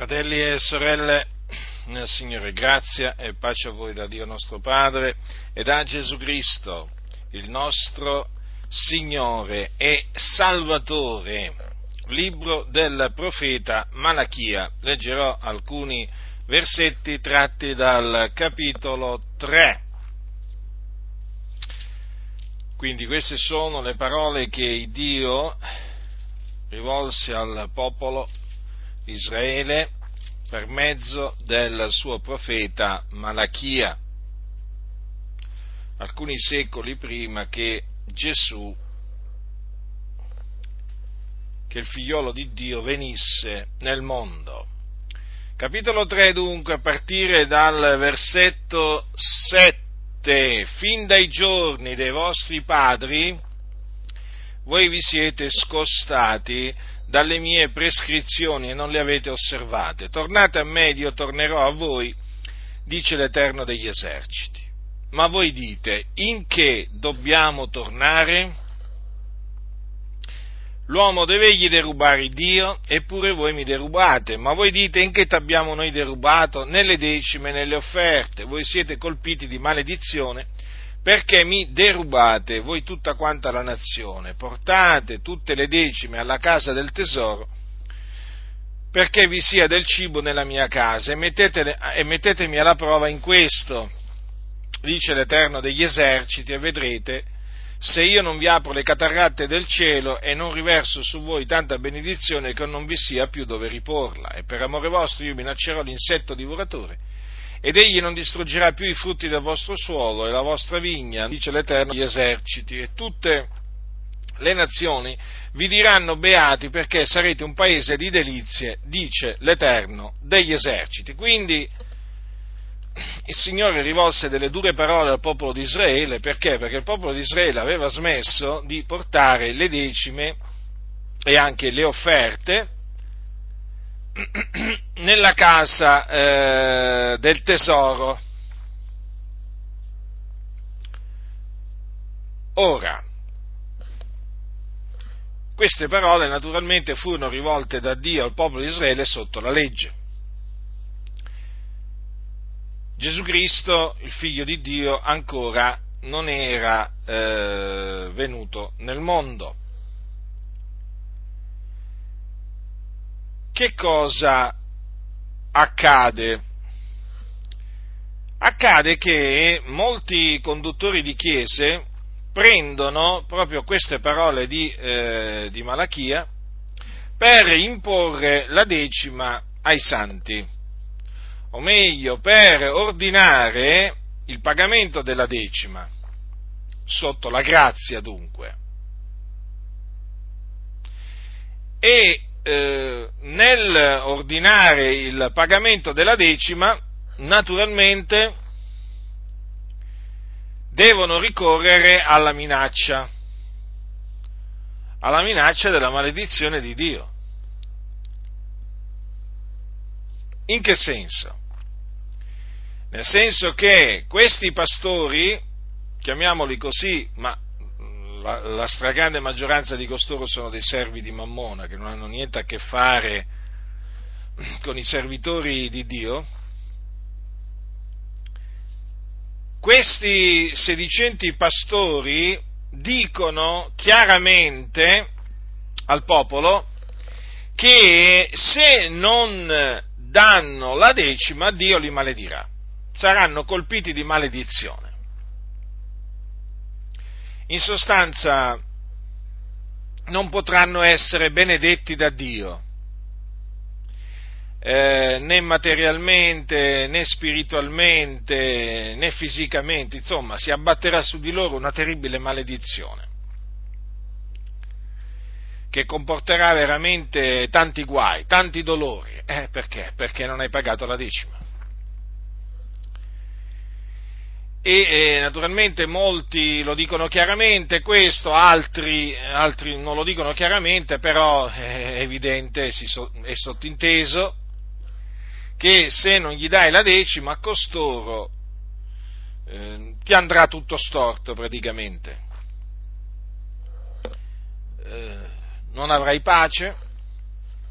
Fratelli e sorelle, nel Signore, grazia e pace a voi da Dio nostro Padre e da Gesù Cristo, il nostro Signore e Salvatore. Libro del profeta Malachia. Leggerò alcuni versetti tratti dal capitolo 3. Quindi queste sono le parole che Dio rivolse al popolo Israele per mezzo del suo profeta Malachia, alcuni secoli prima che Gesù, che il figliolo di Dio, venisse nel mondo. Capitolo 3 dunque, a partire dal versetto 7, fin dai giorni dei vostri padri, voi vi siete scostati dalle mie prescrizioni e non le avete osservate. Tornate a me ed io tornerò a voi, dice l'Eterno degli eserciti. Ma voi dite, in che dobbiamo tornare? L'uomo deve egli derubare Dio, eppure voi mi derubate. Ma voi dite, in che t'abbiamo noi derubato? Nelle decime, nelle offerte. Voi siete colpiti di maledizione perché mi derubate voi tutta quanta la nazione, portate tutte le decime alla casa del tesoro, perché vi sia del cibo nella mia casa, e, mettete, e mettetemi alla prova in questo, dice l'Eterno degli eserciti, e vedrete se io non vi apro le catarratte del cielo e non riverso su voi tanta benedizione che non vi sia più dove riporla, e per amore vostro io minaccerò l'insetto divoratore ed egli non distruggerà più i frutti del vostro suolo e la vostra vigna, dice l'Eterno degli eserciti, e tutte le nazioni vi diranno beati perché sarete un paese di delizie, dice l'Eterno degli eserciti. Quindi il Signore rivolse delle dure parole al popolo di Israele perché? Perché il popolo di Israele aveva smesso di portare le decime e anche le offerte nella casa eh, del tesoro. Ora, queste parole naturalmente furono rivolte da Dio al popolo di Israele sotto la legge. Gesù Cristo, il figlio di Dio, ancora non era eh, venuto nel mondo. che cosa accade? Accade che molti conduttori di chiese prendono proprio queste parole di, eh, di Malachia per imporre la decima ai santi, o meglio per ordinare il pagamento della decima, sotto la grazia dunque. E eh, nel ordinare il pagamento della decima, naturalmente devono ricorrere alla minaccia, alla minaccia della maledizione di Dio. In che senso? Nel senso che questi pastori, chiamiamoli così, ma la, la, stragrande maggioranza di costoro sono dei servi di Mammona, che non hanno niente a che fare con i servitori di Dio, questi sedicenti pastori dicono chiaramente al popolo che se non danno la decima Dio li maledirà, saranno colpiti di maledizione. In sostanza non potranno essere benedetti da Dio, eh, né materialmente, né spiritualmente, né fisicamente, insomma, si abbatterà su di loro una terribile maledizione che comporterà veramente tanti guai, tanti dolori. Eh, perché? Perché non hai pagato la decima. E eh, naturalmente molti lo dicono chiaramente questo, altri, altri, non lo dicono chiaramente, però è evidente, è sottinteso che se non gli dai la decima a costoro eh, ti andrà tutto storto praticamente. Eh, non avrai pace,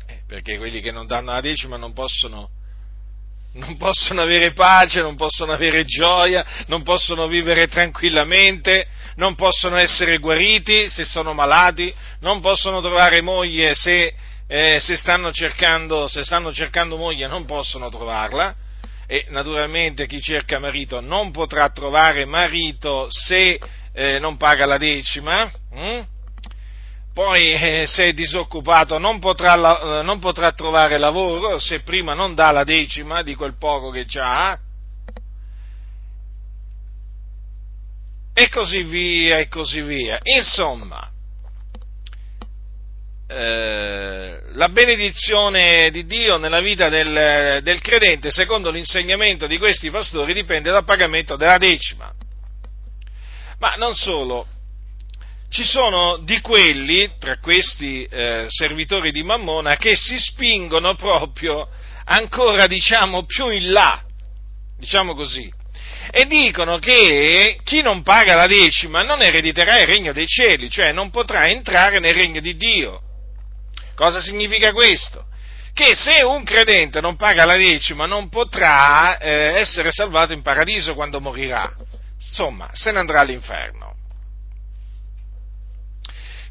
eh, perché quelli che non danno la decima non possono, non possono avere pace, non possono avere gioia, non possono vivere tranquillamente, non possono essere guariti se sono malati, non possono trovare moglie se, eh, se, stanno, cercando, se stanno cercando moglie, non possono trovarla e naturalmente chi cerca marito non potrà trovare marito se eh, non paga la decima. Hm? Poi eh, se è disoccupato non potrà, eh, non potrà, trovare lavoro se prima non dà la decima di quel poco che ha. E così via, e così via. Insomma, eh, la benedizione di Dio nella vita del, del, credente, secondo l'insegnamento di questi pastori, dipende dal pagamento della decima. Ma non solo, ci sono di quelli, tra questi eh, servitori di Mammona, che si spingono proprio ancora, diciamo, più in là, diciamo così, e dicono che chi non paga la decima non erediterà il regno dei cieli, cioè non potrà entrare nel regno di Dio. Cosa significa questo? Che se un credente non paga la decima non potrà eh, essere salvato in paradiso quando morirà. Insomma, se ne andrà all'inferno.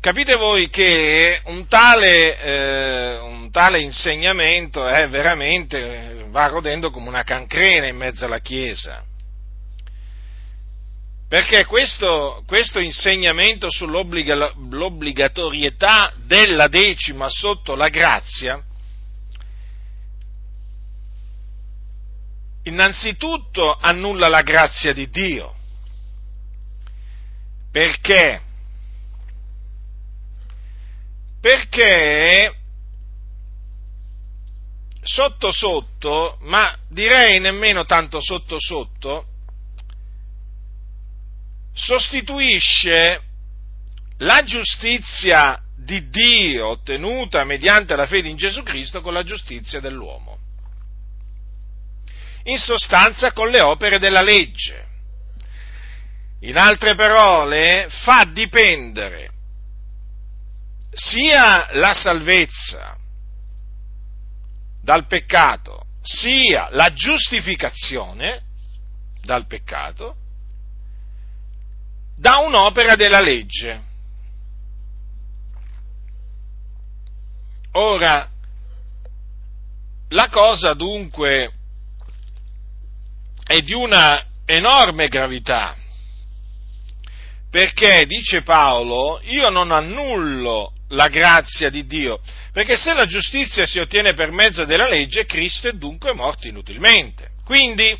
Capite voi che un tale, eh, un tale insegnamento è veramente, va rodendo come una cancrena in mezzo alla Chiesa. Perché questo, questo insegnamento sull'obbligatorietà della decima sotto la grazia, innanzitutto annulla la grazia di Dio. Perché? Perché sotto sotto, ma direi nemmeno tanto sotto sotto, sostituisce la giustizia di Dio ottenuta mediante la fede in Gesù Cristo con la giustizia dell'uomo. In sostanza con le opere della legge. In altre parole, fa dipendere sia la salvezza dal peccato, sia la giustificazione dal peccato, da un'opera della legge. Ora, la cosa dunque è di una enorme gravità, perché dice Paolo, io non annullo la grazia di Dio, perché se la giustizia si ottiene per mezzo della legge, Cristo è dunque morto inutilmente. Quindi,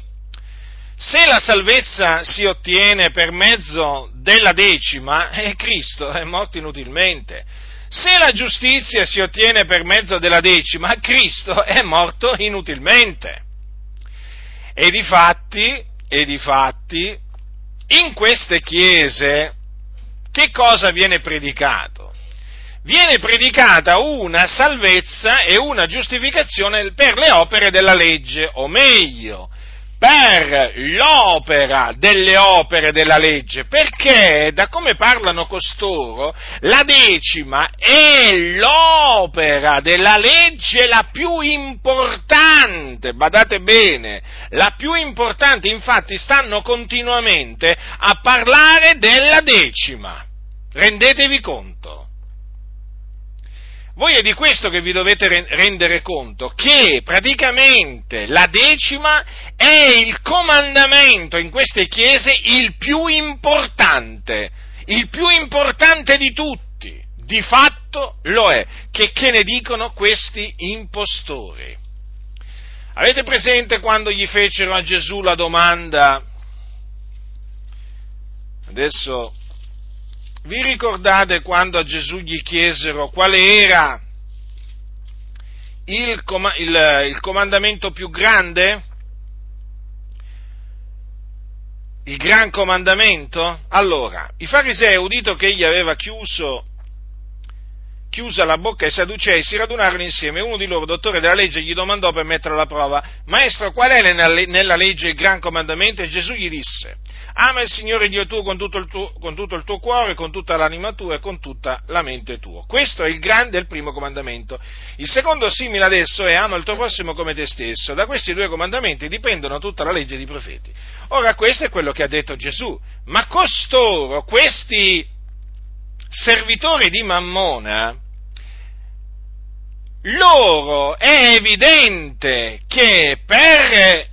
se la salvezza si ottiene per mezzo della decima, eh, Cristo è morto inutilmente. Se la giustizia si ottiene per mezzo della decima, Cristo è morto inutilmente. E di fatti, e di fatti, in queste chiese, che cosa viene predicato? Viene predicata una salvezza e una giustificazione per le opere della legge, o meglio, per l'opera delle opere della legge, perché da come parlano costoro, la decima è l'opera della legge la più importante, badate bene, la più importante, infatti stanno continuamente a parlare della decima, rendetevi conto. Voi è di questo che vi dovete rendere conto, che praticamente la decima è il comandamento in queste chiese il più importante, il più importante di tutti. Di fatto lo è. Che, che ne dicono questi impostori? Avete presente quando gli fecero a Gesù la domanda? Adesso vi ricordate quando a Gesù gli chiesero quale era il, com- il, il comandamento più grande? Il gran comandamento? Allora, i farisei, udito che egli aveva chiuso chiusa la bocca ai Sadducei, si radunarono insieme. Uno di loro, dottore della legge, gli domandò per mettere alla prova, Maestro, qual è nella legge il gran comandamento? E Gesù gli disse, ama il Signore Dio tuo con tutto, tuo con tutto il tuo, cuore, con tutta l'anima tua e con tutta la mente tua. Questo è il grande il primo comandamento. Il secondo simile adesso è ama il tuo prossimo come te stesso. Da questi due comandamenti dipendono tutta la legge dei profeti. Ora questo è quello che ha detto Gesù. Ma costoro, questi servitori di Mammona, loro è evidente che per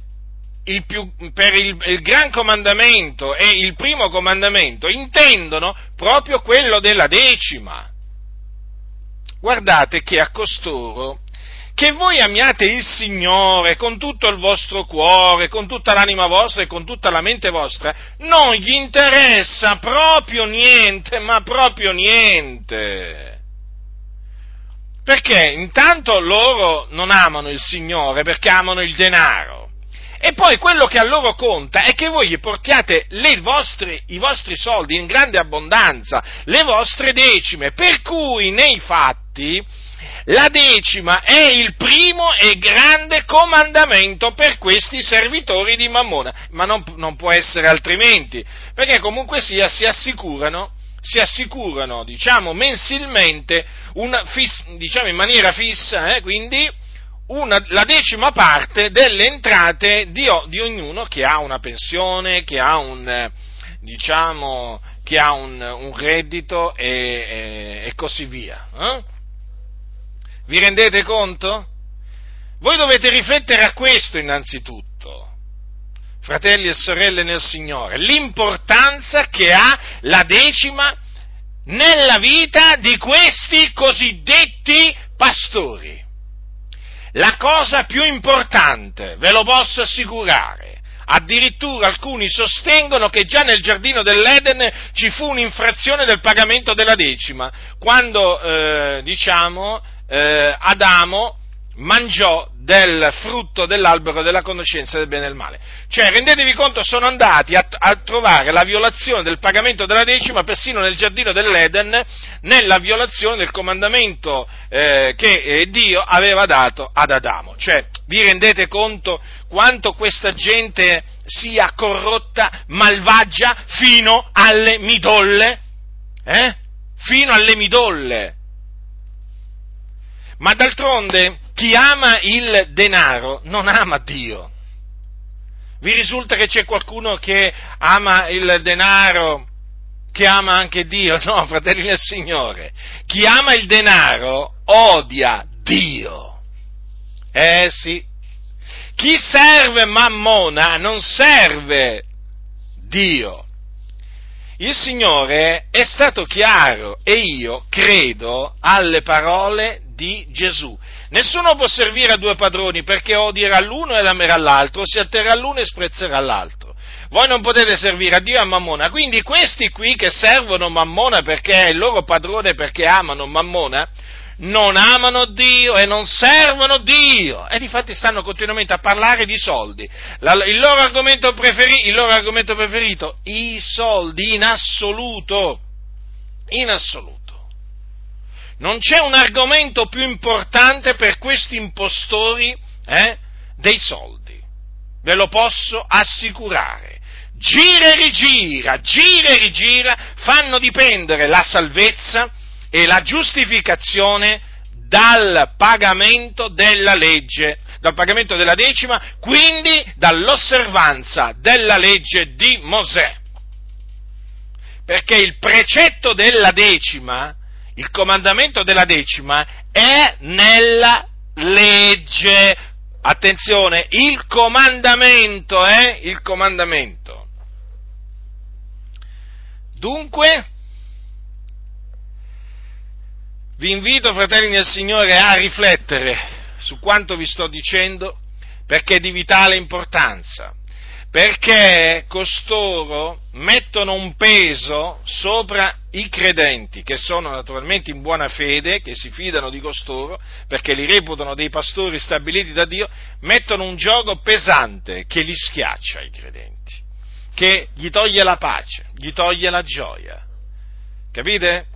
il, più, per il, il, gran comandamento e il primo comandamento intendono proprio quello della decima. Guardate che a costoro che voi amiate il Signore con tutto il vostro cuore, con tutta l'anima vostra e con tutta la mente vostra, non gli interessa proprio niente, ma proprio niente. Perché intanto loro non amano il Signore perché amano il denaro. E poi quello che a loro conta è che voi gli portiate vostre, i vostri soldi in grande abbondanza, le vostre decime, per cui nei fatti la decima è il primo e grande comandamento per questi servitori di Mammona, ma non, non può essere altrimenti, perché comunque sia si assicurano, si assicurano diciamo, mensilmente, una, diciamo in maniera fissa, eh, quindi una, la decima parte delle entrate di, di, ognuno che ha una pensione, che ha un, diciamo, che ha un, un reddito e, e, e, così via. Eh? Vi rendete conto? Voi dovete riflettere a questo innanzitutto, fratelli e sorelle nel Signore, l'importanza che ha la decima nella vita di questi cosiddetti pastori. La cosa più importante, ve lo posso assicurare, Addirittura alcuni sostengono che già nel giardino dell'Eden ci fu un'infrazione del pagamento della decima, quando, eh, diciamo, eh, Adamo mangiò del frutto dell'albero della conoscenza del bene e del male. Cioè, rendetevi conto, sono andati a, a, trovare la violazione del pagamento della decima persino nel giardino dell'Eden, nella violazione del comandamento eh, che eh, Dio aveva dato ad Adamo. Cioè, vi rendete conto quanto questa gente sia corrotta, malvagia, fino alle midolle? Eh? Fino alle midolle. Ma d'altronde chi ama il denaro non ama Dio. Vi risulta che c'è qualcuno che ama il denaro, che ama anche Dio? No, fratelli del Signore. Chi ama il denaro odia Dio. Eh sì. Chi serve Mammona non serve Dio. Il Signore è stato chiaro e io credo alle parole di Gesù. Nessuno può servire a due padroni perché odierà l'uno e amerà l'altro, si atterrà all'uno e sprezzerà l'altro. Voi non potete servire a Dio e a Mammona. Quindi questi qui che servono Mammona perché è il loro padrone perché amano Mammona, non amano Dio e non servono Dio. E difatti stanno continuamente a parlare di soldi. La, il, loro argomento preferi, il loro argomento preferito, i soldi in assoluto. In assoluto. Non c'è un argomento più importante per questi impostori eh, dei soldi. Ve lo posso assicurare. Gira e rigira, gira e rigira, fanno dipendere la salvezza e la giustificazione dal pagamento della legge, dal pagamento della decima, quindi dall'osservanza della legge di Mosè. Perché il precetto della decima il comandamento della decima è nella legge. Attenzione, il comandamento è il comandamento. Dunque, vi invito, fratelli del Signore, a riflettere su quanto vi sto dicendo perché è di vitale importanza perché costoro mettono un peso sopra i credenti, che sono naturalmente in buona fede, che si fidano di costoro, perché li reputano dei pastori stabiliti da Dio, mettono un gioco pesante che li schiaccia ai credenti, che gli toglie la pace, gli toglie la gioia. Capite?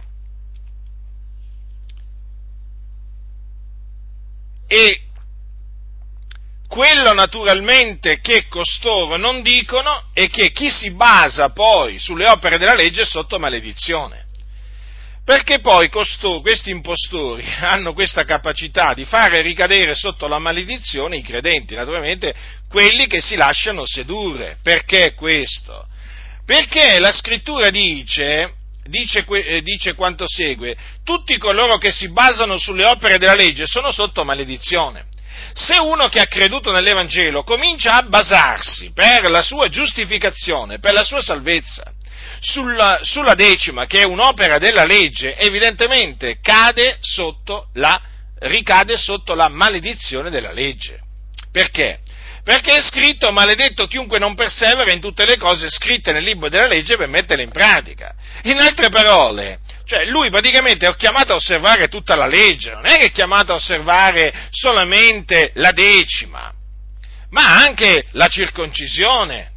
E quello naturalmente che costoro non dicono è che chi si basa poi sulle opere della legge è sotto maledizione. Perché poi costoro, questi impostori hanno questa capacità di fare ricadere sotto la maledizione i credenti, naturalmente quelli che si lasciano sedurre. Perché questo? Perché la scrittura dice, dice, eh, dice quanto segue, tutti coloro che si basano sulle opere della legge sono sotto maledizione. Se uno che ha creduto nell'Evangelo comincia a basarsi per la sua giustificazione, per la sua salvezza, sulla, sulla decima, che è un'opera della legge, evidentemente cade sotto la, ricade sotto la maledizione della legge. Perché? Perché è scritto maledetto chiunque non persevera in tutte le cose scritte nel libro della legge per metterle in pratica. In altre parole, cioè lui praticamente è chiamato a osservare tutta la legge, non è che è chiamato a osservare solamente la decima, ma anche la circoncisione,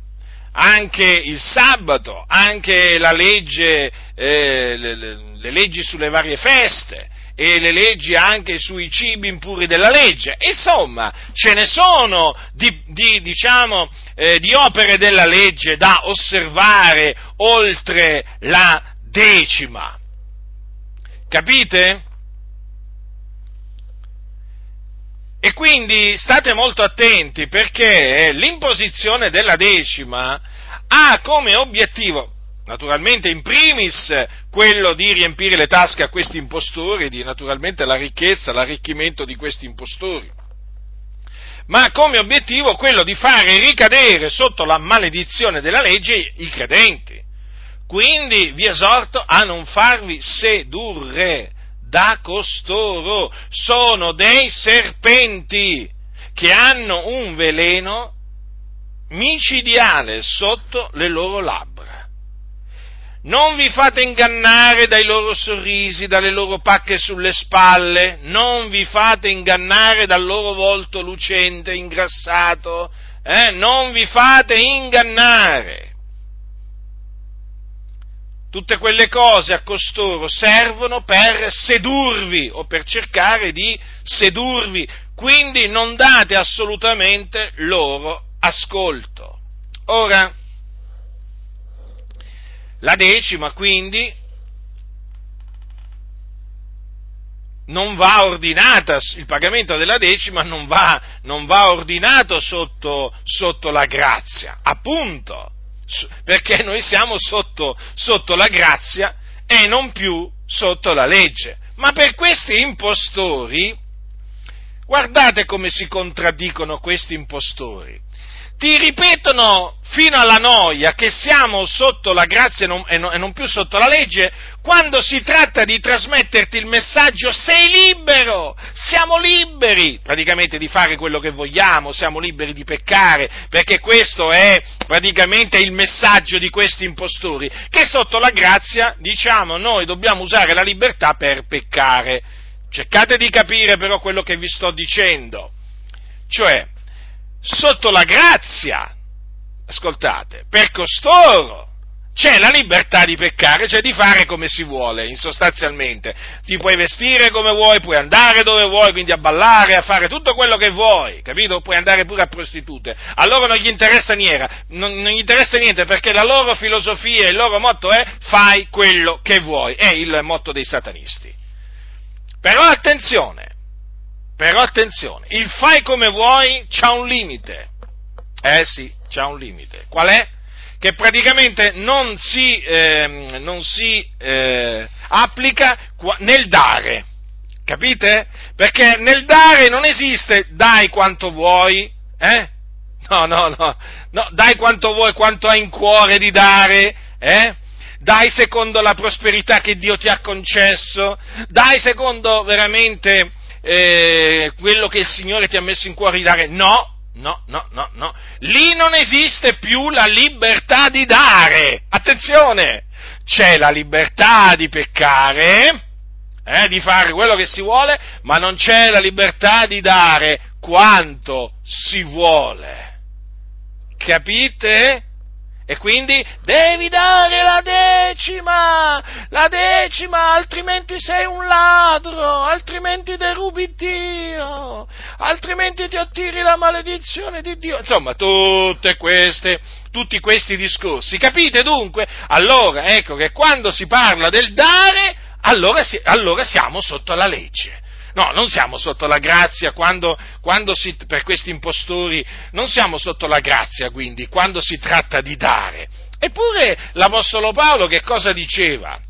anche il sabato, anche la legge, eh, le, le, le leggi sulle varie feste, e le leggi anche sui cibi impuri della legge. Insomma, ce ne sono di, di, diciamo, eh, di opere della legge da osservare oltre la decima. Capite? E quindi state molto attenti perché l'imposizione della decima ha come obiettivo, naturalmente in primis quello di riempire le tasche a questi impostori, di naturalmente la ricchezza, l'arricchimento di questi impostori, ma come obiettivo quello di fare ricadere sotto la maledizione della legge i credenti. Quindi vi esorto a non farvi sedurre da costoro, sono dei serpenti che hanno un veleno micidiale sotto le loro labbra. Non vi fate ingannare dai loro sorrisi, dalle loro pacche sulle spalle, non vi fate ingannare dal loro volto lucente, ingrassato, eh? non vi fate ingannare. Tutte quelle cose a costoro servono per sedurvi o per cercare di sedurvi, quindi non date assolutamente loro ascolto. Ora, la decima quindi non va ordinata, il pagamento della decima non va, non va ordinato sotto, sotto la grazia, appunto perché noi siamo sotto, sotto la grazia e non più sotto la legge. Ma per questi impostori, guardate come si contraddicono questi impostori ti ripetono fino alla noia che siamo sotto la grazia e non, più sotto la legge, quando si tratta di trasmetterti il messaggio sei libero, siamo liberi praticamente di fare quello che vogliamo, siamo liberi di peccare, perché questo è praticamente il messaggio di questi impostori, che sotto la grazia diciamo noi dobbiamo usare la libertà per peccare. Cercate di capire però quello che vi sto dicendo. Cioè, sotto la grazia, ascoltate, per costoro c'è la libertà di peccare, cioè di fare come si vuole, sostanzialmente. Ti puoi vestire come vuoi, puoi andare dove vuoi, quindi a ballare, a fare tutto quello che vuoi, capito? Puoi andare pure a prostitute. A loro non gli interessa niente, non, non gli interessa niente perché la loro filosofia, il loro motto è fai quello che vuoi, è il motto dei satanisti. Però attenzione, però attenzione, il fai come vuoi c'ha un limite. Eh sì, c'ha un limite. Qual è? Che praticamente non si, eh, non si eh, applica nel dare. Capite? Perché nel dare non esiste dai quanto vuoi, eh? No, no, no, no, dai quanto vuoi, quanto hai in cuore di dare, eh? Dai secondo la prosperità che Dio ti ha concesso, dai secondo veramente eh, quello che il Signore ti ha messo in cuore di dare. No, no, no, no, no. Lì non esiste più la libertà di dare. Attenzione! C'è la libertà di peccare, eh, di fare quello che si vuole, ma non c'è la libertà di dare quanto si vuole. Capite? E quindi devi dare la decima, la decima, altrimenti sei un ladro, altrimenti derubi Dio, altrimenti ti attiri la maledizione di Dio. Insomma, tutte queste, tutti questi discorsi. Capite dunque? Allora, ecco che quando si parla del dare, allora, si, allora siamo sotto la legge. No, non siamo sotto la grazia quando, quando si, per questi impostori, non siamo sotto la grazia quindi quando si tratta di dare. Eppure l'Apostolo Paolo che cosa diceva?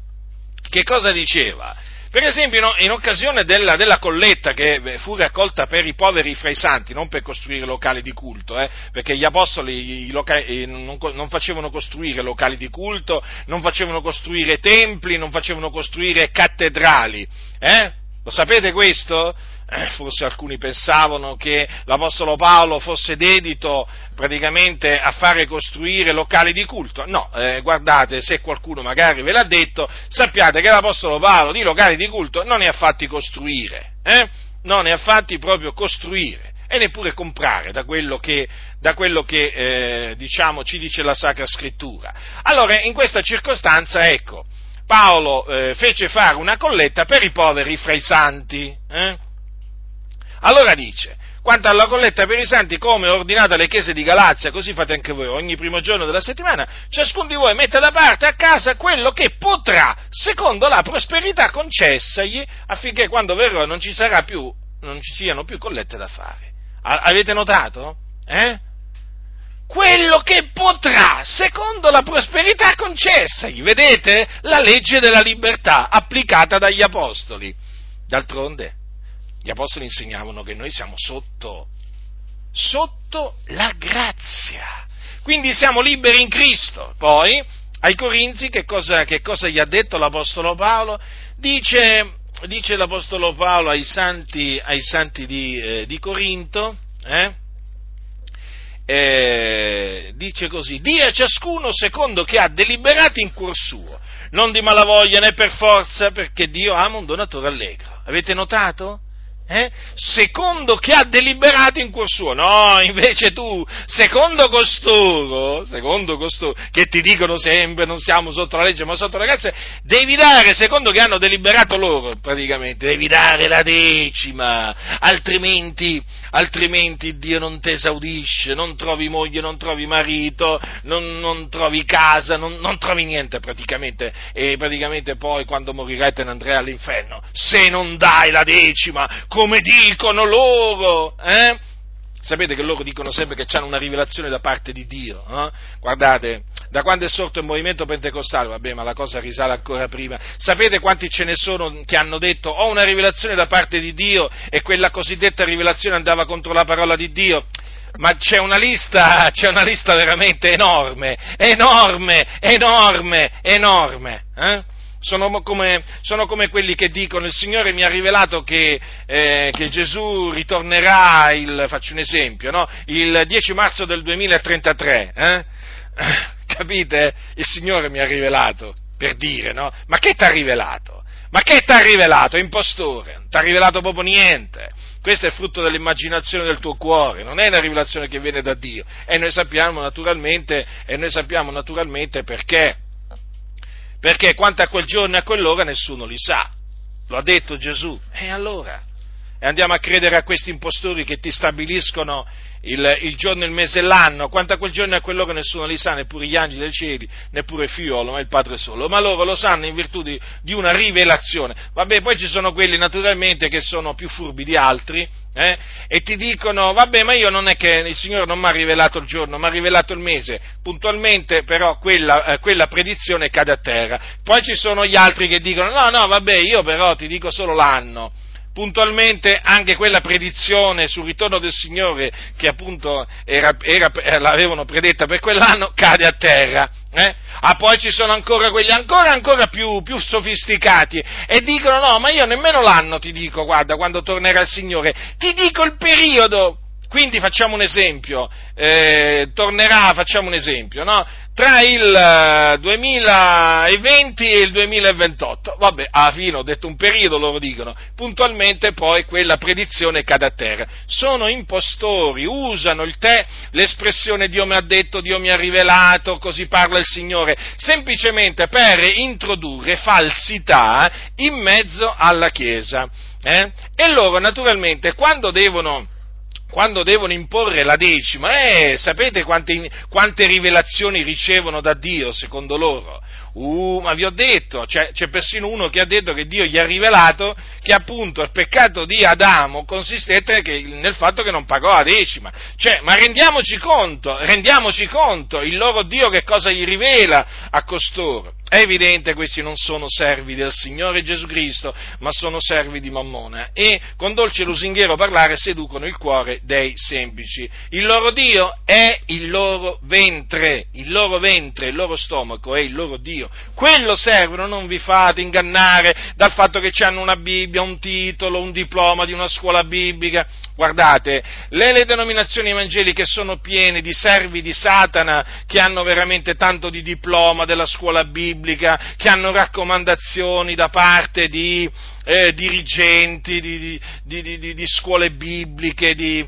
Che cosa diceva? Per esempio, in occasione della, della, colletta che fu raccolta per i poveri fra i santi, non per costruire locali di culto, eh, perché gli apostoli locali, non, non, facevano costruire locali di culto, non facevano costruire templi, non facevano costruire cattedrali, eh, lo sapete questo? Eh, forse alcuni pensavano che l'Apostolo Paolo fosse dedito praticamente a fare costruire locali di culto. No, eh, guardate, se qualcuno magari ve l'ha detto, sappiate che l'Apostolo Paolo di locali di culto non ne ha fatti costruire, eh? non ne ha fatti proprio costruire e neppure comprare da quello che, da quello che eh, diciamo, ci dice la Sacra Scrittura. Allora, in questa circostanza, ecco, Paolo eh, fece fare una colletta per i poveri fra i santi. Eh? Allora dice, quanto alla colletta per i santi, come ordinata alle chiese di Galazia, così fate anche voi, ogni primo giorno della settimana, ciascuno di voi metta da parte a casa quello che potrà, secondo la prosperità concessagli, affinché quando verrò non ci, più, non ci siano più collette da fare. avete notato? Eh? Quello che potrà, secondo la prosperità concessagli. Vedete? La legge della libertà applicata dagli apostoli. D'altronde, gli apostoli insegnavano che noi siamo sotto, sotto la grazia. Quindi siamo liberi in Cristo. Poi, ai Corinzi, che cosa, che cosa gli ha detto l'Apostolo Paolo? Dice, dice l'Apostolo Paolo ai santi, ai santi di, eh, di Corinto, eh? Eh, dice così, dia a ciascuno secondo che ha deliberato in cuor suo, non di malavoglia né per forza, perché Dio ama un donatore allegro. Avete notato? Eh? secondo che ha deliberato in cuor suo. No, invece tu, secondo costoro, secondo costoro, che ti dicono sempre non siamo sotto la legge ma sotto la grazia, devi dare, secondo che hanno deliberato loro, praticamente, devi dare la decima, altrimenti, altrimenti Dio non ti esaudisce, non trovi moglie, non trovi marito, non, non trovi casa, non, non, trovi niente praticamente, e praticamente poi quando morirai te ne andrai all'inferno, se non dai la decima, come dicono loro, eh? Sapete che loro dicono sempre che hanno una rivelazione da parte di Dio. Eh? Guardate, da quando è sorto il movimento pentecostale, vabbè, ma la cosa risale ancora prima. Sapete quanti ce ne sono che hanno detto ho una rivelazione da parte di Dio e quella cosiddetta rivelazione andava contro la parola di Dio? Ma c'è una lista, c'è una lista veramente enorme, enorme, enorme, enorme. Eh? Sono come, sono come, quelli che dicono il Signore mi ha rivelato che, eh, che Gesù ritornerà, il, faccio un esempio, no? il 10 marzo del 2033. Eh? Capite? Il Signore mi ha rivelato, per dire, no? Ma che ti ha rivelato? Ma che ti ha rivelato, impostore? Non ti ha rivelato proprio niente. Questo è frutto dell'immaginazione del tuo cuore, non è una rivelazione che viene da Dio. E noi sappiamo naturalmente, e noi sappiamo naturalmente perché perché quanto a quel giorno e a quell'ora nessuno li sa. Lo ha detto Gesù. E allora? E andiamo a credere a questi impostori che ti stabiliscono il, il, giorno, il mese e l'anno, quanto a quel giorno e a quell'ora nessuno li sa, neppure gli angeli dei cieli, neppure il figliolo, ma il Padre solo, ma loro lo sanno in virtù di, di una rivelazione. Vabbè, poi ci sono quelli naturalmente che sono più furbi di altri, eh, e ti dicono, vabbè, ma io non è che il Signore non mi ha rivelato il giorno, mi ha rivelato il mese, puntualmente però quella, eh, quella predizione cade a terra. Poi ci sono gli altri che dicono, no, no, vabbè, io però ti dico solo l'anno puntualmente anche quella predizione sul ritorno del Signore che appunto era, era, l'avevano predetta per quell'anno cade a terra. Eh? Ah, poi ci sono ancora quelli ancora, ancora più, più, sofisticati e dicono no, ma io nemmeno l'anno ti dico, guarda, quando tornerà il Signore, ti dico il periodo. Quindi facciamo un esempio, eh, tornerà, facciamo un esempio, no? tra il 2020 eh, e il 2028. Vabbè, alla fine ho detto un periodo, loro dicono, puntualmente poi quella predizione cade a terra. Sono impostori, usano il te, l'espressione Dio mi ha detto, Dio mi ha rivelato, così parla il Signore, semplicemente per introdurre falsità in mezzo alla Chiesa. Eh? E loro naturalmente quando devono quando devono imporre la decima, eh, sapete quante, quante, rivelazioni ricevono da Dio, secondo loro? Uh, ma vi ho detto, c'è, c'è, persino uno che ha detto che Dio gli ha rivelato che appunto il peccato di Adamo consistette nel fatto che non pagò la decima. Cioè, ma rendiamoci conto, rendiamoci conto, il loro Dio che cosa gli rivela a costoro? È evidente che questi non sono servi del Signore Gesù Cristo, ma sono servi di Mammona e con dolce lusinghiero parlare seducono il cuore dei semplici. Il loro Dio è il loro ventre, il loro ventre, il loro stomaco è il loro Dio. Quello servono, non vi fate ingannare dal fatto che hanno una Bibbia, un titolo, un diploma di una scuola biblica. Guardate, le, le denominazioni evangeliche sono piene di servi di Satana che hanno veramente tanto di diploma della scuola biblica biblica, che hanno raccomandazioni da parte di eh, dirigenti di, di, di, di, scuole bibliche, di,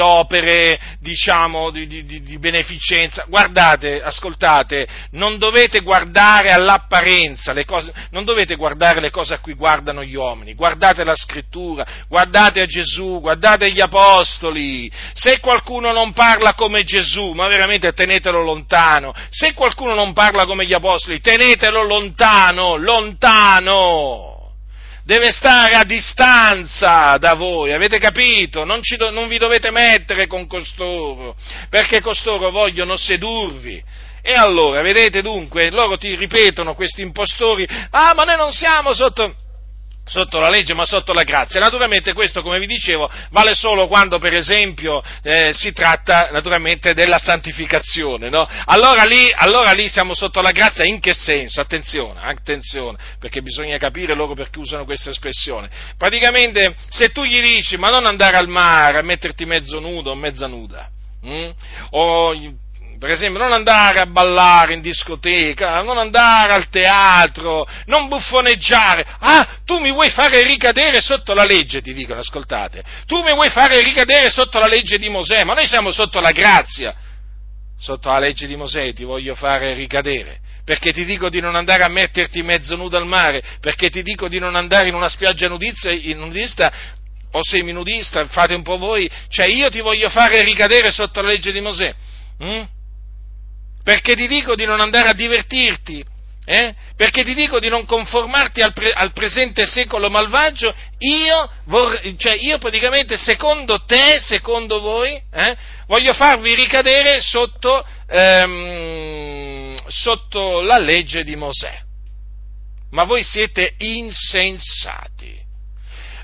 opere, diciamo, di, beneficenza. Guardate, ascoltate, non dovete guardare all'apparenza, cose, non dovete guardare le cose a cui guardano gli uomini, guardate la scrittura, guardate a Gesù, guardate gli apostoli. Se qualcuno non parla come Gesù, ma veramente tenetelo lontano. Se qualcuno non parla come gli apostoli, tenetelo lontano, lontano deve stare a distanza da voi, avete capito? Non, do, non vi dovete mettere con costoro, perché costoro vogliono sedurvi. E allora, vedete dunque, loro ti ripetono questi impostori, ah ma noi non siamo sotto sotto la legge ma sotto la grazia. Naturalmente questo, come vi dicevo, vale solo quando per esempio eh, si tratta naturalmente della santificazione, no? allora, lì, allora, lì, siamo sotto la grazia in che senso? Attenzione, attenzione, perché bisogna capire loro perché usano questa espressione. Praticamente se tu gli dici ma non andare al mare a metterti mezzo nudo o mezza nuda, hm? o per esempio, non andare a ballare in discoteca, non andare al teatro, non buffoneggiare. Ah, tu mi vuoi fare ricadere sotto la legge, ti dicono, ascoltate. Tu mi vuoi fare ricadere sotto la legge di Mosè, ma noi siamo sotto la grazia. Sotto la legge di Mosè ti voglio fare ricadere, perché ti dico di non andare a metterti mezzo nudo al mare, perché ti dico di non andare in una spiaggia nudista o seminudista, fate un po' voi, cioè io ti voglio fare ricadere sotto la legge di Mosè. Mm? Perché ti dico di non andare a divertirti, eh? perché ti dico di non conformarti al, pre- al presente secolo malvagio, io, vorrei, cioè io praticamente secondo te, secondo voi, eh, voglio farvi ricadere sotto, ehm, sotto la legge di Mosè. Ma voi siete insensati.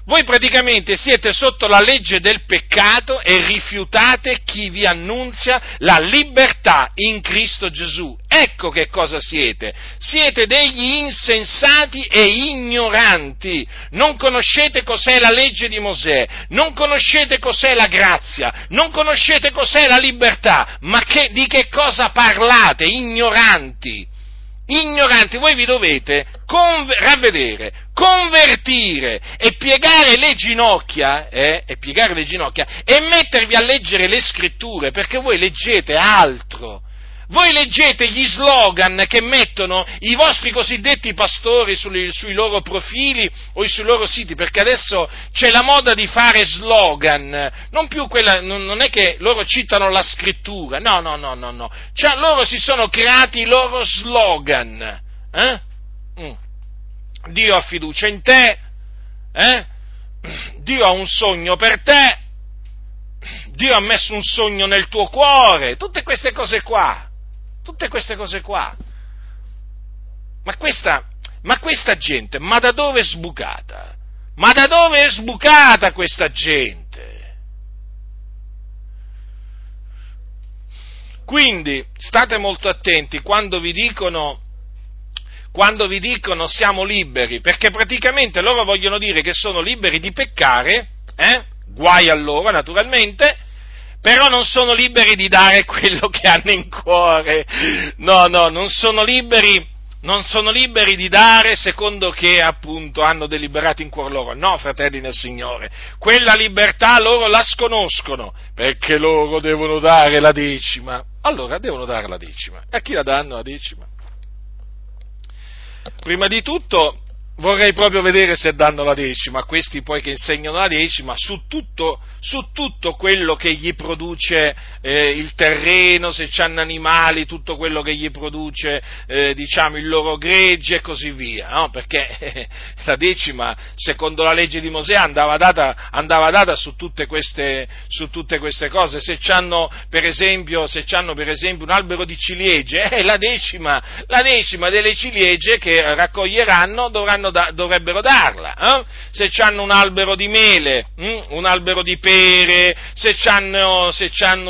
Voi praticamente siete sotto la legge del peccato e rifiutate chi vi annunzia la libertà in Cristo Gesù. Ecco che cosa siete. Siete degli insensati e ignoranti. Non conoscete cos'è la legge di Mosè, non conoscete cos'è la grazia, non conoscete cos'è la libertà. Ma che, di che cosa parlate, ignoranti? Ignoranti, voi vi dovete conv- ravvedere, convertire e piegare le ginocchia, eh, e piegare le ginocchia e mettervi a leggere le scritture, perché voi leggete altro voi leggete gli slogan che mettono i vostri cosiddetti pastori sui, sui loro profili o sui loro siti, perché adesso c'è la moda di fare slogan, non quella, non è che loro citano la scrittura, no, no, no, no, no, cioè, loro si sono creati i loro slogan, eh? mm. Dio ha fiducia in te, eh? Dio ha un sogno per te, Dio ha messo un sogno nel tuo cuore, tutte queste cose qua. Tutte queste cose qua. Ma questa, ma questa gente, ma da dove è sbucata? Ma da dove è sbucata questa gente? Quindi state molto attenti quando vi dicono, quando vi dicono siamo liberi, perché praticamente loro vogliono dire che sono liberi di peccare, eh? guai a loro naturalmente, però non sono liberi di dare quello che hanno in cuore. No, no, non sono liberi non sono liberi di dare secondo che appunto hanno deliberato in cuor loro. No, fratelli nel Signore, quella libertà loro la sconoscono, perché loro devono dare la decima. Allora devono dare la decima. E a chi la danno la decima? Prima di tutto vorrei proprio vedere se danno la decima, questi poi che insegnano la decima, su tutto, su tutto quello che gli produce eh, il terreno, se hanno animali, tutto quello che gli produce eh, diciamo, il loro gregge e così via, no? perché eh, la decima, secondo la legge di Mosè, andava data, andava data su, tutte queste, su, tutte queste, cose, se hanno per per esempio un albero di ciliegie, eh, la, decima, la decima delle ciliegie che raccoglieranno dovranno da, dovrebbero darla. Eh? Se hanno un albero di mele, hm? un albero di pere, se hanno,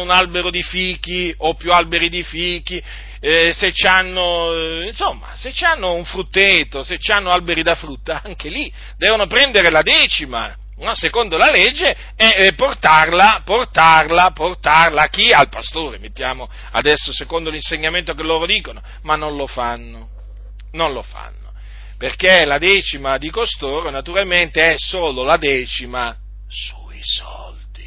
un albero di fichi o più alberi di fichi, eh, se hanno, eh, insomma, se hanno un frutteto, se hanno alberi da frutta, anche lì devono prendere la decima. No, secondo la legge, e portarla, portarla, portarla a chi? Al pastore, mettiamo adesso secondo l'insegnamento che loro dicono, ma non lo fanno, non lo fanno perché la decima di costoro naturalmente è solo la decima sui soldi.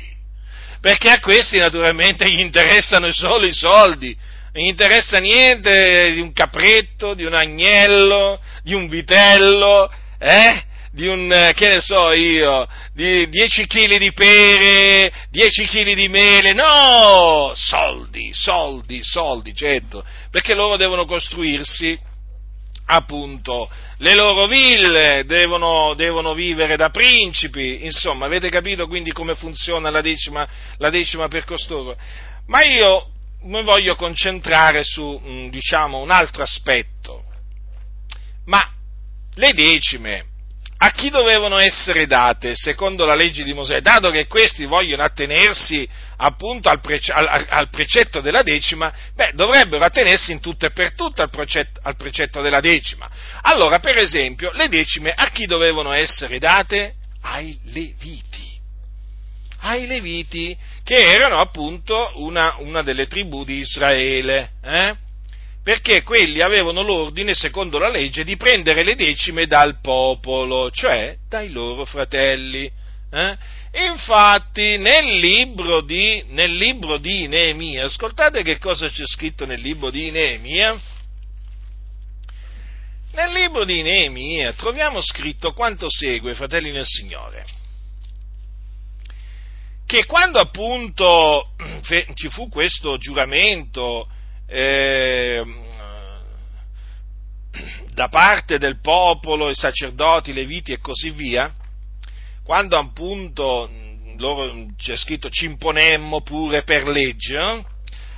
Perché a questi naturalmente gli interessano solo i soldi, non gli interessa niente di un capretto, di un agnello, di un vitello, eh? di un, eh, che ne so io, di 10 kg di pere, 10 kg di mele, no! Soldi, soldi, soldi, certo, perché loro devono costruirsi appunto le loro ville, devono, devono, vivere da principi, insomma, avete capito quindi come funziona la decima, la decima per costoro? Ma io mi voglio concentrare su, mm, diciamo, un altro aspetto. Ma le decime, a chi dovevano essere date secondo la legge di Mosè, dato che questi vogliono attenersi appunto al, prece- al, al precetto della decima, beh, dovrebbero attenersi in tutto e per tutto al, precetto, al precetto della decima. Allora, per esempio, le decime a chi dovevano essere date? Ai Leviti. Ai Leviti, che erano appunto una, una delle tribù di Israele. Eh? Perché quelli avevano l'ordine, secondo la legge, di prendere le decime dal popolo, cioè dai loro fratelli. Eh? Infatti, nel libro, di, nel libro di Neemia, ascoltate che cosa c'è scritto nel libro di Neemia. Nel libro di Neemia troviamo scritto quanto segue, fratelli nel Signore, che quando appunto ci fu questo giuramento eh, da parte del popolo, i sacerdoti, i leviti e così via, quando appunto loro c'è scritto ci imponemmo pure per legge, eh?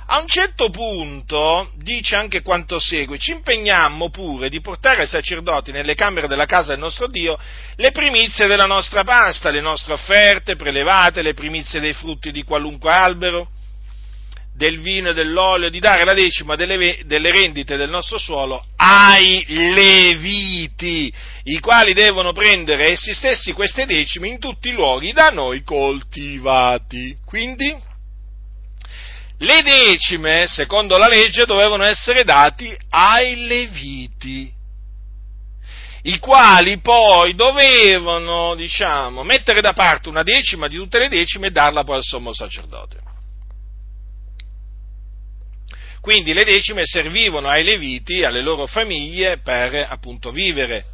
a un certo punto dice anche quanto segue, ci impegnammo pure di portare ai sacerdoti nelle camere della casa del nostro Dio le primizie della nostra pasta, le nostre offerte prelevate, le primizie dei frutti di qualunque albero, del vino e dell'olio, di dare la decima delle, delle, rendite del nostro suolo ai leviti, i quali devono prendere essi stessi queste decime in tutti i luoghi da noi coltivati. Quindi, le decime, secondo la legge, dovevano essere dati ai leviti, i quali poi dovevano, diciamo, mettere da parte una decima di tutte le decime e darla poi al sommo sacerdote. Quindi le decime servivano ai leviti, alle loro famiglie, per appunto vivere.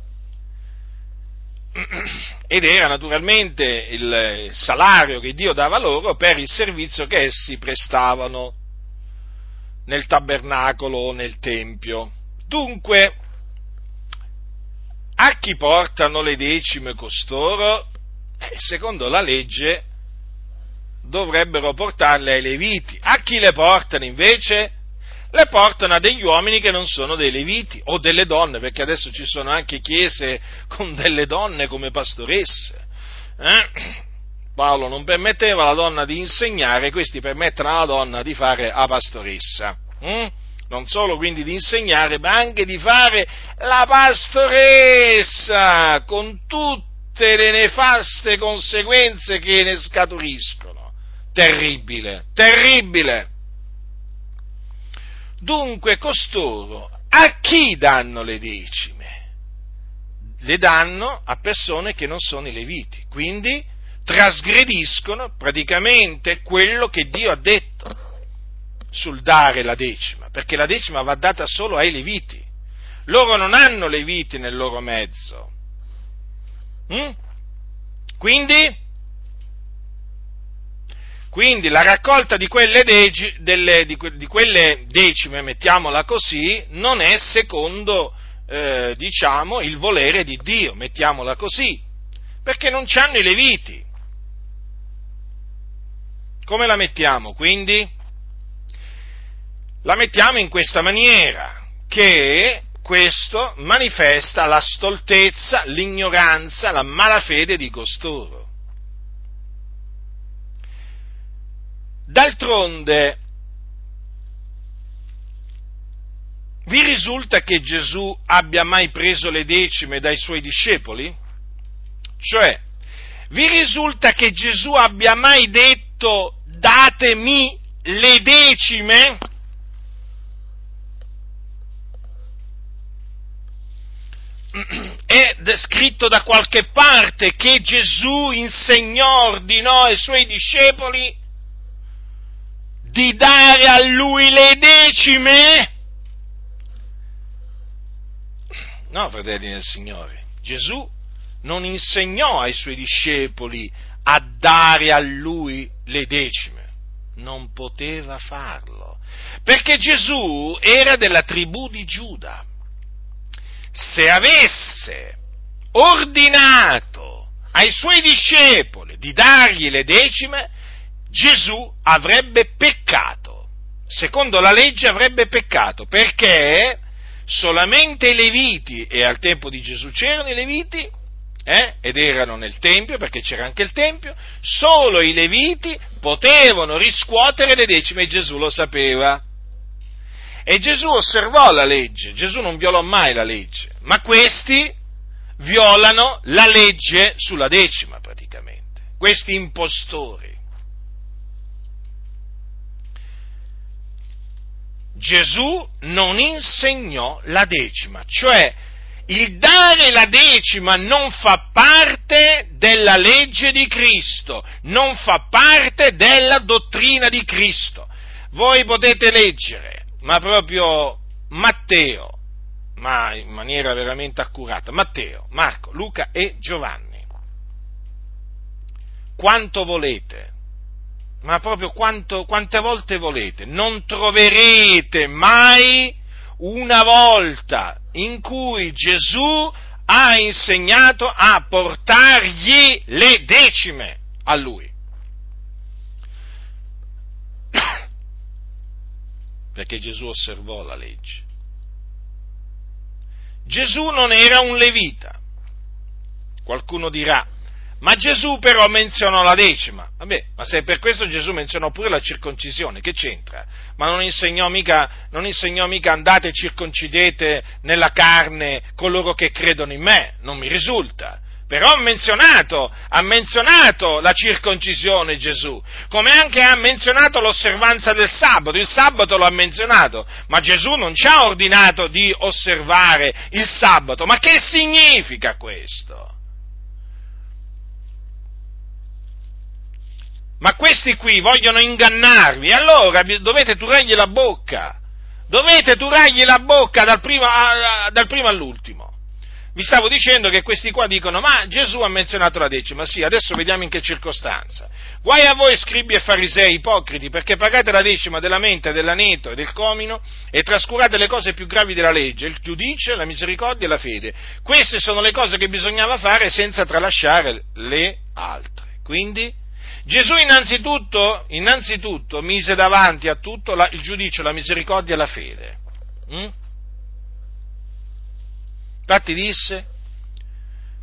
Ed era naturalmente il salario che Dio dava loro per il servizio che essi prestavano nel tabernacolo o nel tempio. Dunque, a chi portano le decime costoro? Eh, secondo la legge dovrebbero portarle ai leviti. A chi le portano invece? Le portano a degli uomini che non sono dei leviti o delle donne, perché adesso ci sono anche chiese con delle donne come pastoresse. Eh? Paolo non permetteva alla donna di insegnare, questi permettono alla donna di fare la pastoressa. Hm? Non solo quindi di insegnare, ma anche di fare la pastoressa, con tutte le nefaste conseguenze che ne scaturiscono terribile, terribile. Dunque costoro a chi danno le decime? Le danno a persone che non sono i leviti, quindi trasgrediscono praticamente quello che Dio ha detto sul dare la decima, perché la decima va data solo ai leviti. Loro non hanno leviti nel loro mezzo. Mm? Quindi, quindi, la raccolta di quelle, deci, delle, di, di quelle, decime, mettiamola così, non è secondo, eh, diciamo, il volere di Dio, mettiamola così, perché non c'hanno i leviti. Come la mettiamo quindi? La mettiamo in questa maniera, che questo manifesta la stoltezza, l'ignoranza, la malafede di costoro. D'altronde, vi risulta che Gesù abbia mai preso le decime dai suoi discepoli? Cioè, vi risulta che Gesù abbia mai detto datemi le decime? È scritto da qualche parte che Gesù insegnò, ordinò ai suoi discepoli di dare a lui le decime? No, fratelli del Signore, Gesù non insegnò ai suoi discepoli a dare a lui le decime. Non poteva farlo, perché Gesù era della tribù di Giuda. Se avesse ordinato ai suoi discepoli di dargli le decime, Gesù avrebbe peccato. Secondo la legge avrebbe peccato, perché solamente i Leviti, e al tempo di Gesù c'erano i Leviti, eh, ed erano nel Tempio, perché c'era anche il Tempio, solo i Leviti potevano riscuotere le decime e Gesù lo sapeva. E Gesù osservò la legge, Gesù non violò mai la legge, ma questi violano la legge sulla decima praticamente, questi impostori. Gesù non insegnò la decima, cioè il dare la decima non fa parte della legge di Cristo, non fa parte della dottrina di Cristo. Voi potete leggere, ma proprio Matteo, ma in maniera veramente accurata, Matteo, Marco, Luca e Giovanni. Quanto volete, ma proprio quanto, quante volte volete, non troverete mai una volta in cui Gesù ha insegnato a portargli le decime a lui. Perché Gesù osservò la legge. Gesù non era un levita. Qualcuno dirà, ma Gesù però menzionò la decima. Vabbè, ma se per questo Gesù menzionò pure la circoncisione, che c'entra? Ma non insegnò mica, non insegnò mica andate e circoncidete nella carne coloro che credono in me, non mi risulta. Però ha menzionato, ha menzionato la circoncisione Gesù, come anche ha menzionato l'osservanza del sabato, il sabato lo ha menzionato, ma Gesù non ci ha ordinato di osservare il sabato. Ma che significa questo? Ma questi qui vogliono ingannarvi, allora dovete turargli la bocca, dovete turargli la bocca dal primo, dal primo all'ultimo. Vi stavo dicendo che questi qua dicono, ma Gesù ha menzionato la decima, sì, adesso vediamo in che circostanza. Guai a voi scribi e farisei ipocriti, perché pagate la decima della mente, dell'aneto e del comino e trascurate le cose più gravi della legge, il giudizio, la misericordia e la fede. Queste sono le cose che bisognava fare senza tralasciare le altre. Quindi, Gesù innanzitutto, innanzitutto mise davanti a tutto la, il giudizio, la misericordia e la fede. Mm? Infatti disse,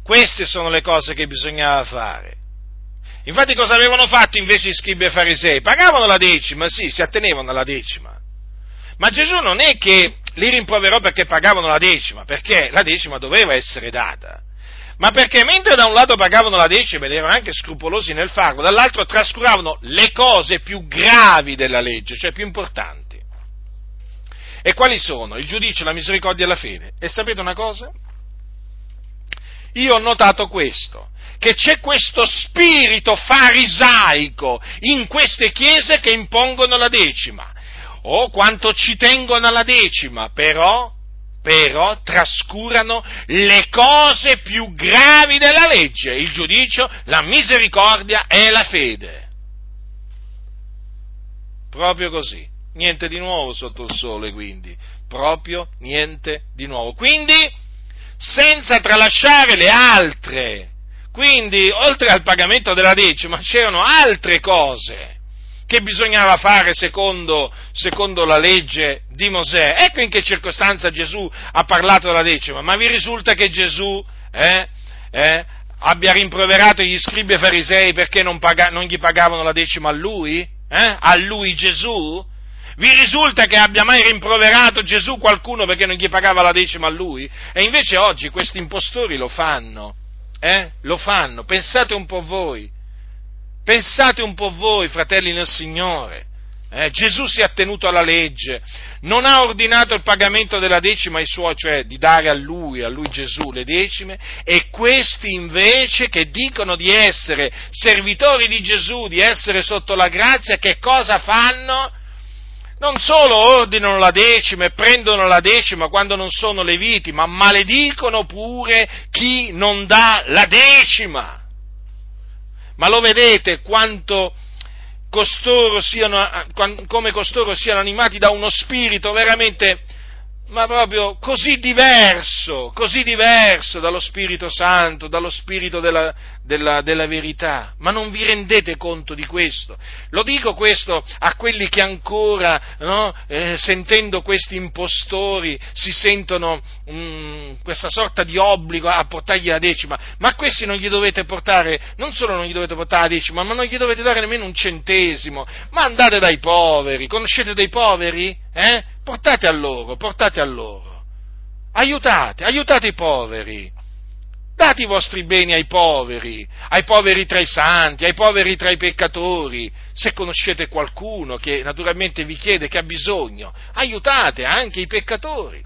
queste sono le cose che bisognava fare. Infatti cosa avevano fatto invece i scribi e farisei? Pagavano la decima, sì, si attenevano alla decima. Ma Gesù non è che li rimproverò perché pagavano la decima, perché la decima doveva essere data Ma perché mentre da un lato pagavano la decima ed erano anche scrupolosi nel farlo, dall'altro trascuravano le cose più gravi della legge, cioè più importanti. E quali sono? Il giudizio, la misericordia e la fede. E sapete una cosa? Io ho notato questo, che c'è questo spirito farisaico in queste chiese che impongono la decima. Oh, quanto ci tengono alla decima, però però trascurano le cose più gravi della legge, il giudizio, la misericordia e la fede. Proprio così, niente di nuovo sotto il sole quindi, proprio niente di nuovo. Quindi, senza tralasciare le altre, quindi oltre al pagamento della decima c'erano altre cose che bisognava fare secondo, secondo, la legge di Mosè. Ecco in che circostanza Gesù ha parlato della decima, ma vi risulta che Gesù eh, eh, abbia rimproverato gli scribi e farisei perché non, paga, non gli pagavano la decima a lui? Eh? A lui Gesù? Vi risulta che abbia mai rimproverato Gesù qualcuno perché non gli pagava la decima a lui? E invece oggi questi impostori lo fanno. Eh? Lo fanno. Pensate un po' voi. Pensate un po' voi, fratelli nel Signore. Eh, Gesù si è attenuto alla legge, non ha ordinato il pagamento della decima ai suoi, cioè di dare a lui, a lui Gesù le decime, e questi invece che dicono di essere servitori di Gesù, di essere sotto la grazia, che cosa fanno? Non solo ordinano la decima e prendono la decima quando non sono leviti, ma maledicono pure chi non dà la decima. Ma lo vedete quanto costoro siano, come costoro siano animati da uno spirito veramente ma proprio così diverso, così diverso dallo Spirito Santo, dallo Spirito della, della, della, verità. Ma non vi rendete conto di questo? Lo dico questo a quelli che ancora, no, eh, sentendo questi impostori, si sentono mm, questa sorta di obbligo a portargli la decima, ma questi non gli dovete portare, non solo non gli dovete portare la decima, ma non gli dovete dare nemmeno un centesimo, ma andate dai poveri, conoscete dei poveri? Eh? Portate a loro, portate a loro. Aiutate, aiutate i poveri. Date i vostri beni ai poveri, ai poveri tra i santi, ai poveri tra i peccatori. Se conoscete qualcuno che naturalmente vi chiede che ha bisogno, aiutate anche i peccatori.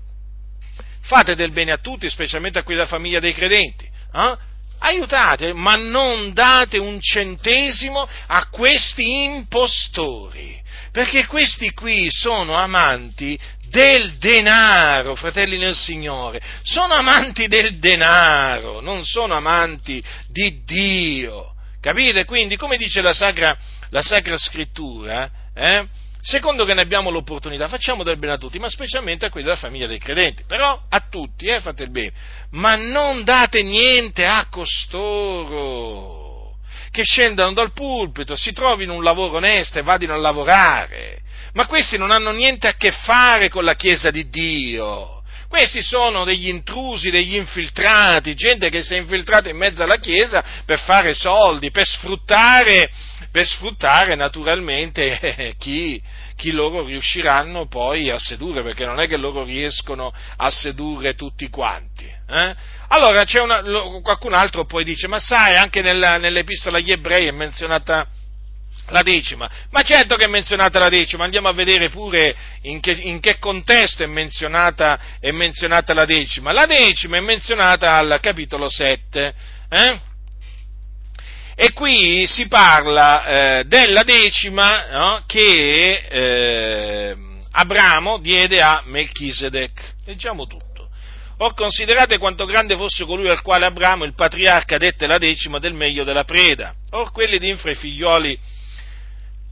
Fate del bene a tutti, specialmente a quelli della famiglia dei credenti. Eh? Aiutate, ma non date un centesimo a questi impostori perché questi qui sono amanti del denaro, fratelli nel Signore, sono amanti del denaro, non sono amanti di Dio. Capite? Quindi, come dice la Sacra, la sacra Scrittura, eh, secondo che ne abbiamo l'opportunità, facciamo del bene a tutti, ma specialmente a quelli della famiglia dei credenti. Però a tutti, eh, fate il bene, ma non date niente a costoro che scendano dal pulpito, si trovino un lavoro onesto e vadino a lavorare. Ma questi non hanno niente a che fare con la Chiesa di Dio. Questi sono degli intrusi, degli infiltrati, gente che si è infiltrata in mezzo alla Chiesa per fare soldi, per sfruttare, per sfruttare naturalmente chi, chi loro riusciranno poi a sedurre, perché non è che loro riescono a sedurre tutti quanti. Eh? Allora una, qualcun altro poi dice, ma sai, anche nella, nell'epistola agli ebrei è menzionata la decima. Ma certo che è menzionata la decima, andiamo a vedere pure in che, in che contesto è menzionata, è menzionata, la decima. La decima è menzionata al capitolo 7. Eh? E qui si parla eh, della decima no, che eh, Abramo diede a Melchisedec. Leggiamo tutto. Or considerate quanto grande fosse colui al quale Abramo, il patriarca, dette la decima del meglio della preda. Or quelli di Infra, i figlioli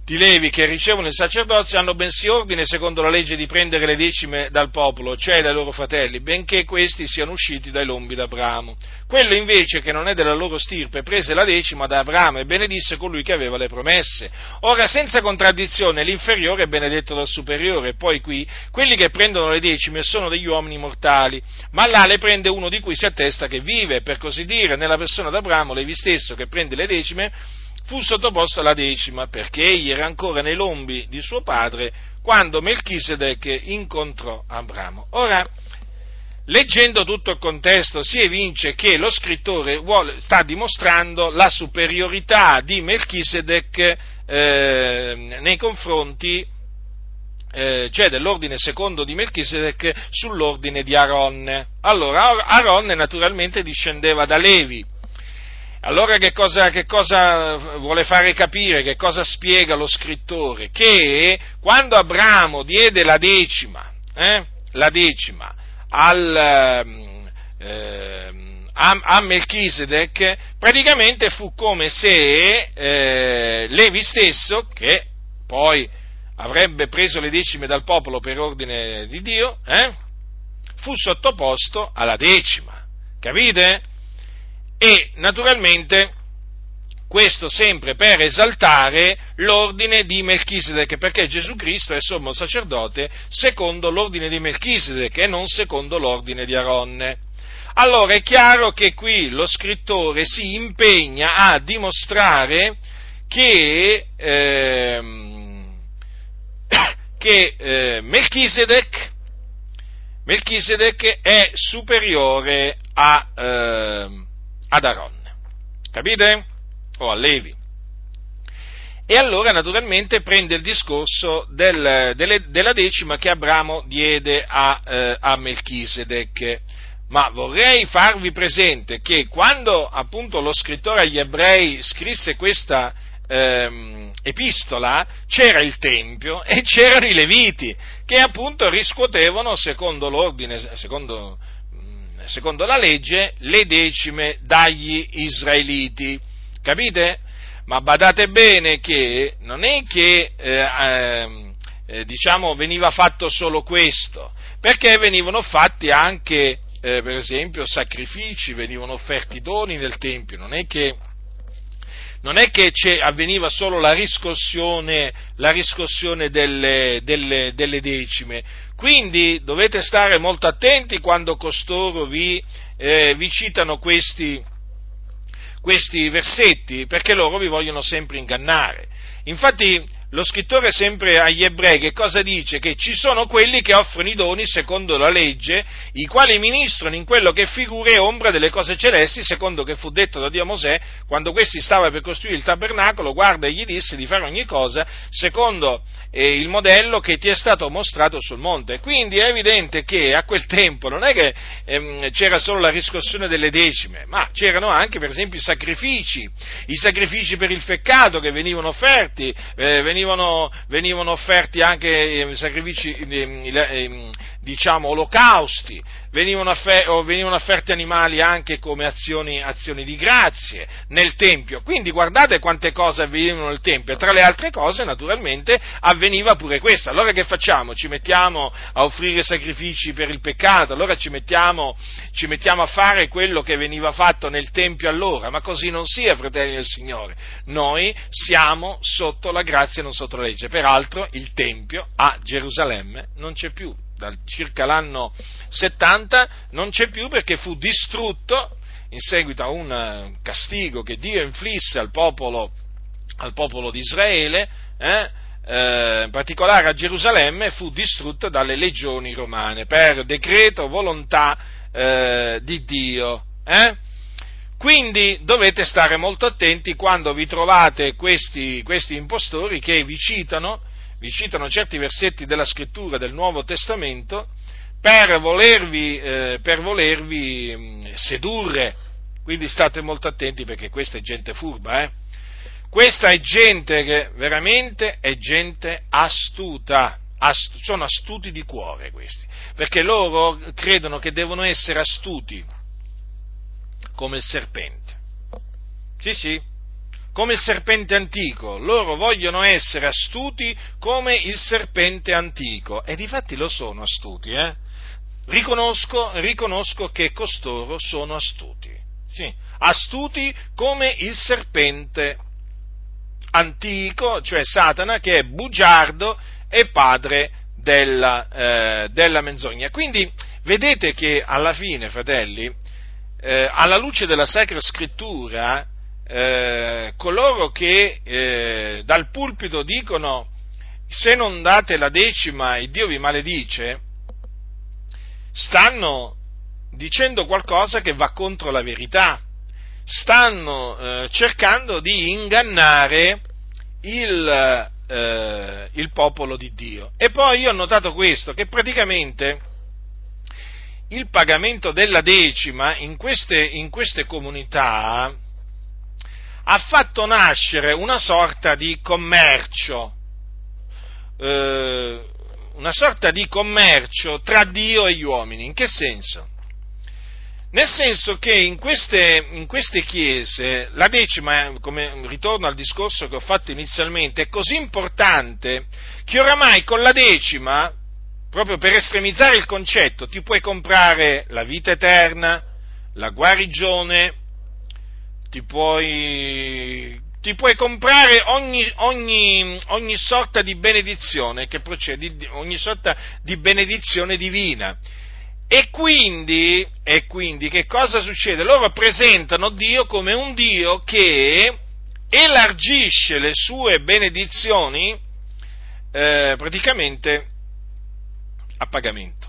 di Levi che ricevono il sacerdozio hanno bensì ordine secondo la legge di prendere le decime dal popolo, cioè dai loro fratelli, benché questi siano usciti dai lombi d'Abramo. Quello invece che non è della loro stirpe prese la decima da Abramo e benedisse colui che aveva le promesse. Ora senza contraddizione l'inferiore è benedetto dal superiore, poi qui quelli che prendono le decime sono degli uomini mortali, ma là le prende uno di cui si attesta che vive, per così dire, nella persona d'Abramo, Levi stesso che prende le decime, fu sottoposto alla decima, perché egli era ancora nei lombi di suo padre quando Melchisedec incontrò Abramo. Ora, leggendo tutto il contesto si evince che lo scrittore vuole, sta dimostrando la superiorità di Melchisedec eh, nei confronti eh, cioè dell'ordine secondo di Melchisedec sull'ordine di Aaron. Allora, Aaron naturalmente discendeva da Levi. Allora che cosa, che cosa, vuole fare capire, che cosa spiega lo scrittore? Che quando Abramo diede la decima, eh, la decima al, eh, a, a, Melchisedec, praticamente fu come se eh, Levi stesso, che poi avrebbe preso le decime dal popolo per ordine di Dio, eh, fu sottoposto alla decima. Capite? E naturalmente questo sempre per esaltare l'ordine di Melchisedec, perché Gesù Cristo è sommo sacerdote secondo l'ordine di Melchisedec e non secondo l'ordine di Aronne. Allora è chiaro che qui lo scrittore si impegna a dimostrare che, ehm, che eh, Melchisedec, Melchisedec, è superiore a, eh, ad Aronne. Capite? o a Levi. E allora naturalmente prende il discorso del, delle, della decima che Abramo diede a, eh, a Melchisedec. Ma vorrei farvi presente che quando appunto lo scrittore agli ebrei scrisse questa ehm, epistola, c'era il Tempio e c'erano i Leviti, che appunto riscuotevano, secondo l'ordine, secondo, secondo la legge, le decime dagli israeliti. Capite? Ma badate bene che non è che eh, ehm, eh, diciamo veniva fatto solo questo, perché venivano fatti anche, eh, per esempio, sacrifici, venivano offerti doni nel Tempio, non è che non è che avveniva solo la riscossione, la riscossione delle, delle, delle, decime. Quindi dovete stare molto attenti quando costoro vi, eh, vi citano questi, questi versetti perché loro vi vogliono sempre ingannare. Infatti lo scrittore sempre agli ebrei che cosa dice? Che ci sono quelli che offrono i doni secondo la legge, i quali ministrano in quello che figura e ombra delle cose celesti, secondo che fu detto da Dio a Mosè, quando questi stava per costruire il tabernacolo, guarda e gli disse di fare ogni cosa secondo eh, il modello che ti è stato mostrato sul monte. Quindi è evidente che a quel tempo non è che ehm, c'era solo la riscossione delle decime, ma c'erano anche per esempio i sacrifici, i sacrifici per il peccato che venivano offerti, eh, venivano, venivano offerti anche eh, sacrifici, eh, eh, diciamo, olocausti, venivano, affer- venivano, offerti animali anche come azioni, azioni, di grazie nel Tempio. Quindi guardate quante cose avvenivano nel Tempio. Tra le altre cose, naturalmente, avveniva pure questo. Allora che facciamo? Ci mettiamo a offrire sacrifici per il peccato, allora ci mettiamo, ci mettiamo a fare quello che veniva fatto nel Tempio allora. Ma così non sia, fratelli del Signore. Noi siamo sotto la grazia e non sotto la legge. Peraltro il Tempio a Gerusalemme non c'è più dal circa l'anno 70 non c'è più perché fu distrutto in seguito a un castigo che Dio inflisse al popolo, al popolo di Israele, eh, eh, in particolare a Gerusalemme, fu distrutto dalle legioni romane per decreto, volontà eh, di Dio. Eh. Quindi dovete stare molto attenti quando vi trovate questi, questi impostori che vi citano vi citano certi versetti della scrittura del Nuovo Testamento per volervi, eh, per volervi mm, sedurre. Quindi state molto attenti perché questa è gente furba, eh? Questa è gente che veramente è gente astuta, Ast- sono astuti di cuore questi, perché loro credono che devono essere astuti come il serpente. Sì, sì, come il serpente antico, loro vogliono essere astuti come il serpente antico e difatti lo sono astuti, eh? riconosco, riconosco che costoro sono astuti, sì, astuti come il serpente antico, cioè Satana che è bugiardo e padre della, eh, della menzogna. Quindi vedete che alla fine, fratelli, eh, alla luce della Sacra Scrittura, eh, coloro che eh, dal pulpito dicono se non date la decima il Dio vi maledice, stanno dicendo qualcosa che va contro la verità, stanno eh, cercando di ingannare il, eh, il popolo di Dio. E poi io ho notato questo, che praticamente il pagamento della decima in queste, in queste comunità ha fatto nascere una sorta di commercio, eh, una sorta di commercio tra Dio e gli uomini. In che senso? Nel senso che in queste, in queste, chiese la decima, come ritorno al discorso che ho fatto inizialmente, è così importante che oramai con la decima, proprio per estremizzare il concetto, ti puoi comprare la vita eterna, la guarigione, ti puoi, ti puoi comprare ogni, ogni, ogni, sorta di benedizione che procede, ogni sorta di benedizione divina. E quindi, e quindi che cosa succede? Loro presentano Dio come un Dio che elargisce le sue benedizioni eh, praticamente a pagamento.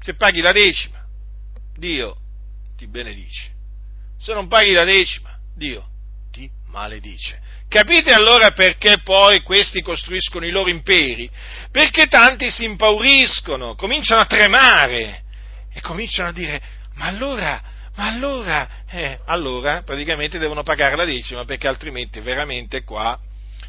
Se paghi la decima, Dio ti benedice. Se non paghi la decima, Dio ti maledice. Capite allora perché poi questi costruiscono i loro imperi? Perché tanti si impauriscono, cominciano a tremare e cominciano a dire, ma allora, ma allora, eh, allora praticamente devono pagare la decima perché altrimenti veramente qua,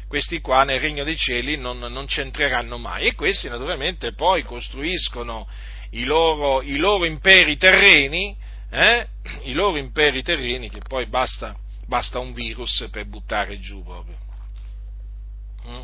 questi qua nel regno dei cieli non, non c'entreranno mai. E questi naturalmente poi costruiscono i loro, i loro imperi terreni, eh? i loro imperi terreni che poi basta basta un virus per buttare giù proprio. Mm?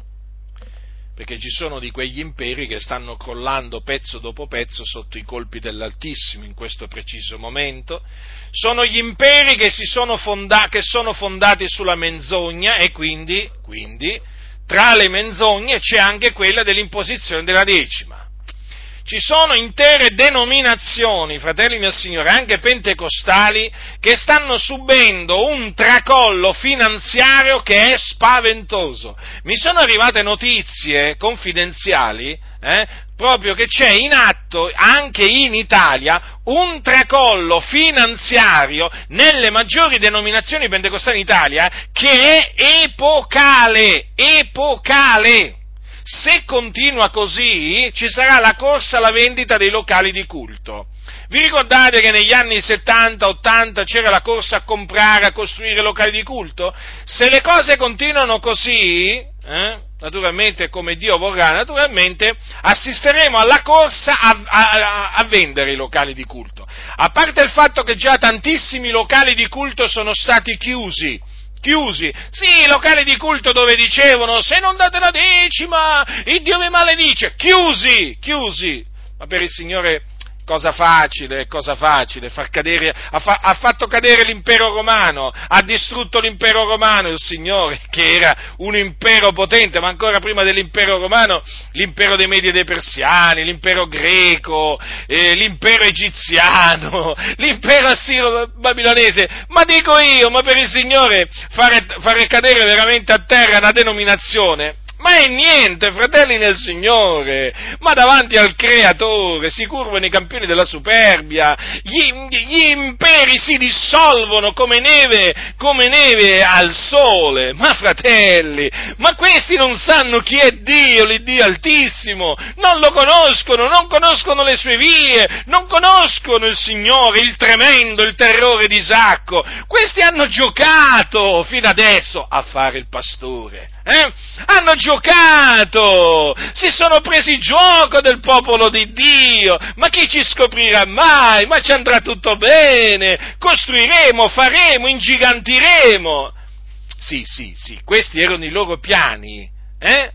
Perché ci sono di quegli imperi che stanno crollando pezzo dopo pezzo sotto i colpi dell'Altissimo in questo preciso momento. Sono gli imperi che, sono, fonda- che sono fondati sulla menzogna e quindi, quindi tra le menzogne c'è anche quella dell'imposizione della decima. Ci sono intere denominazioni, fratelli miei signori, anche pentecostali, che stanno subendo un tracollo finanziario che è spaventoso. Mi sono arrivate notizie confidenziali, eh, proprio che c'è in atto anche in Italia un tracollo finanziario nelle maggiori denominazioni pentecostali in Italia che è epocale, epocale se continua così, ci sarà la corsa alla vendita dei locali di culto. Vi ricordate che negli anni 70-80 c'era la corsa a comprare, a costruire locali di culto? Se le cose continuano così, eh, naturalmente come Dio vorrà, naturalmente assisteremo alla corsa a, a, a, vendere i locali di culto. A parte il fatto che già tantissimi locali di culto sono stati chiusi, chiusi. Sì, locali di culto dove dicevano se non date la decima, il Dio vi maledice. Chiusi, chiusi. Ma per il Signore cosa facile, cosa facile, cadere, ha, fa, ha, fatto cadere l'impero romano, ha distrutto l'impero romano il Signore, che era un impero potente, ma ancora prima dell'impero romano, l'impero dei Medi e dei Persiani, l'impero greco, eh, l'impero egiziano, l'impero assiro-babilonese, ma dico io, ma per il Signore fare, fare cadere veramente a terra una denominazione, ma è niente, fratelli nel Signore, ma davanti al Creatore si curvano i campioni della superbia, gli, gli imperi si dissolvono come neve, come neve al sole, ma fratelli, ma questi non sanno chi è Dio, l'Iddio Altissimo, non lo conoscono, non conoscono le sue vie, non conoscono il Signore, il tremendo, il terrore di Isacco, questi hanno giocato fino adesso a fare il pastore, eh? hanno giocato si sono presi gioco del popolo di Dio, ma chi ci scoprirà mai? Ma ci andrà tutto bene, costruiremo, faremo, ingigantiremo. Sì, sì, sì, questi erano i loro piani, eh?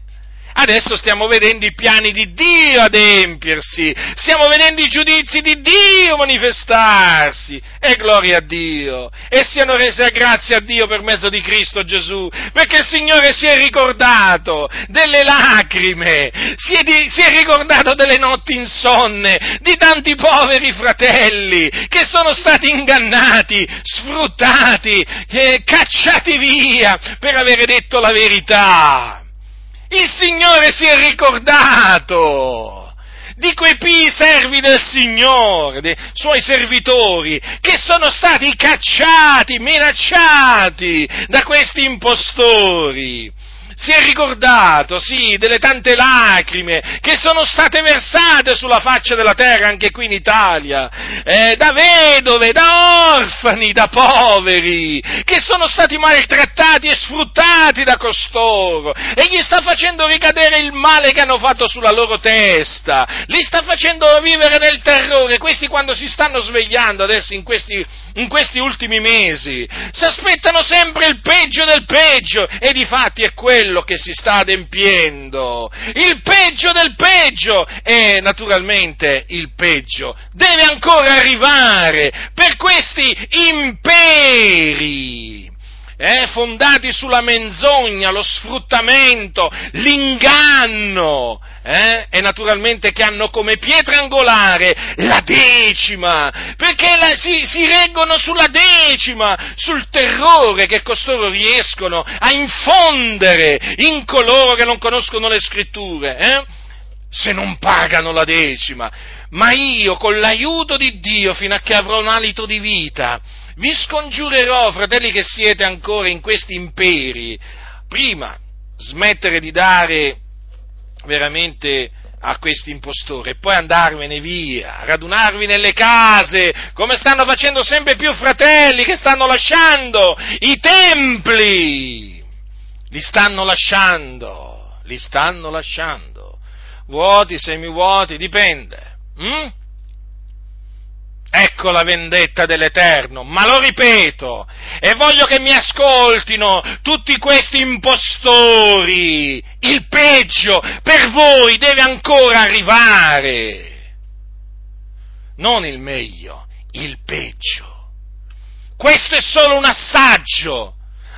Adesso stiamo vedendo i piani di Dio adempiersi, stiamo vedendo i giudizi di Dio manifestarsi, e gloria a Dio, e siano rese grazie a Dio per mezzo di Cristo Gesù, perché il Signore si è ricordato delle lacrime, si è, di, si è ricordato delle notti insonne, di tanti poveri fratelli che sono stati ingannati, sfruttati, eh, cacciati via per avere detto la verità. Il Signore si è ricordato di quei pii servi del Signore, dei suoi servitori, che sono stati cacciati, minacciati da questi impostori si è ricordato, sì, delle tante lacrime che sono state versate sulla faccia della terra anche qui in Italia, eh, da vedove, da orfani, da poveri, che sono stati maltrattati e sfruttati da costoro, e gli sta facendo ricadere il male che hanno fatto sulla loro testa, li sta facendo vivere nel terrore, questi quando si stanno svegliando adesso in questi, in questi ultimi mesi, si aspettano sempre il peggio del peggio, e di fatti è quello che si sta adempiendo, il peggio del peggio e naturalmente il peggio. Deve ancora arrivare per questi imperi eh, fondati sulla menzogna, lo sfruttamento, l'inganno, eh, e naturalmente che hanno come pietra angolare la decima, perché la, si, si, reggono sulla decima, sul terrore che costoro riescono a infondere in coloro che non conoscono le scritture, eh, se non pagano la decima. Ma io, con l'aiuto di Dio, fino a che avrò un alito di vita, vi scongiurerò, fratelli che siete ancora in questi imperi, prima smettere di dare veramente a questi impostori e poi andarvene via, radunarvi nelle case, come stanno facendo sempre più fratelli che stanno lasciando i templi, li stanno lasciando, li stanno lasciando, vuoti, semivuoti, dipende. Hm? Ecco la vendetta dell'Eterno, ma lo ripeto, e voglio che mi ascoltino tutti questi impostori. Il peggio per voi deve ancora arrivare. Non il meglio, il peggio. Questo è solo un assaggio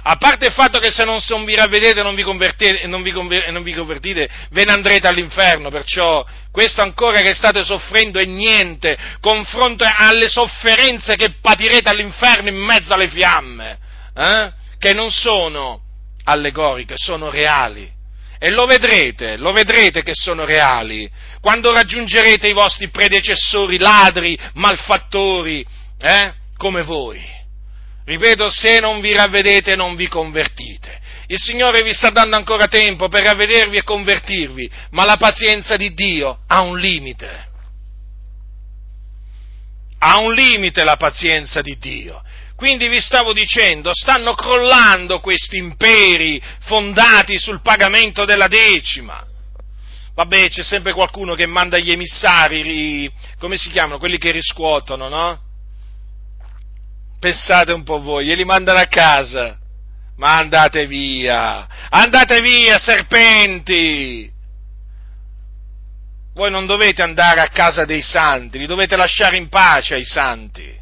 a parte il fatto che se non, non vi ravvedete non vi, non, vi non vi convertite, ve ne andrete all'inferno, perciò questo ancora che state soffrendo è niente, confronto alle sofferenze che patirete all'inferno in mezzo alle fiamme, eh? che non sono allegoriche, sono reali. E lo vedrete, lo vedrete che sono reali, quando raggiungerete i vostri predecessori ladri, malfattori, eh? come voi. Ripeto, se non vi ravvedete non vi convertite. Il Signore vi sta dando ancora tempo per ravvedervi e convertirvi, ma la pazienza di Dio ha un limite. Ha un limite la pazienza di Dio. Quindi vi stavo dicendo, stanno crollando questi imperi fondati sul pagamento della decima. Vabbè, c'è sempre qualcuno che manda gli emissari, come si chiamano, quelli che riscuotono, no? Pensate un po' voi, glieli mandano a casa. Ma andate via, andate via, serpenti! Voi non dovete andare a casa dei santi, li dovete lasciare in pace ai santi.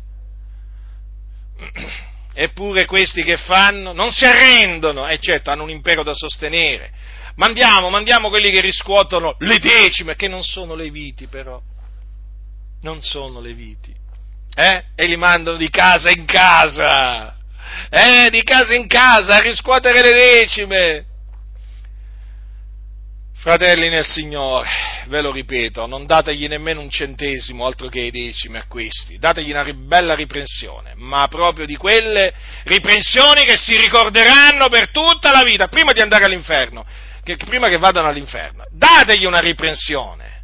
Eppure questi che fanno non si arrendono, e certo hanno un impero da sostenere. Mandiamo, mandiamo quelli che riscuotono le decime, che non sono leviti però. Non sono leviti eh? E li mandano di casa in casa, eh? Di casa in casa a riscuotere le decime. Fratelli nel Signore, ve lo ripeto, non dategli nemmeno un centesimo altro che i decimi a questi, dategli una bella riprensione, ma proprio di quelle riprensioni che si ricorderanno per tutta la vita, prima di andare all'inferno, che, prima che vadano all'inferno. Dategli una riprensione,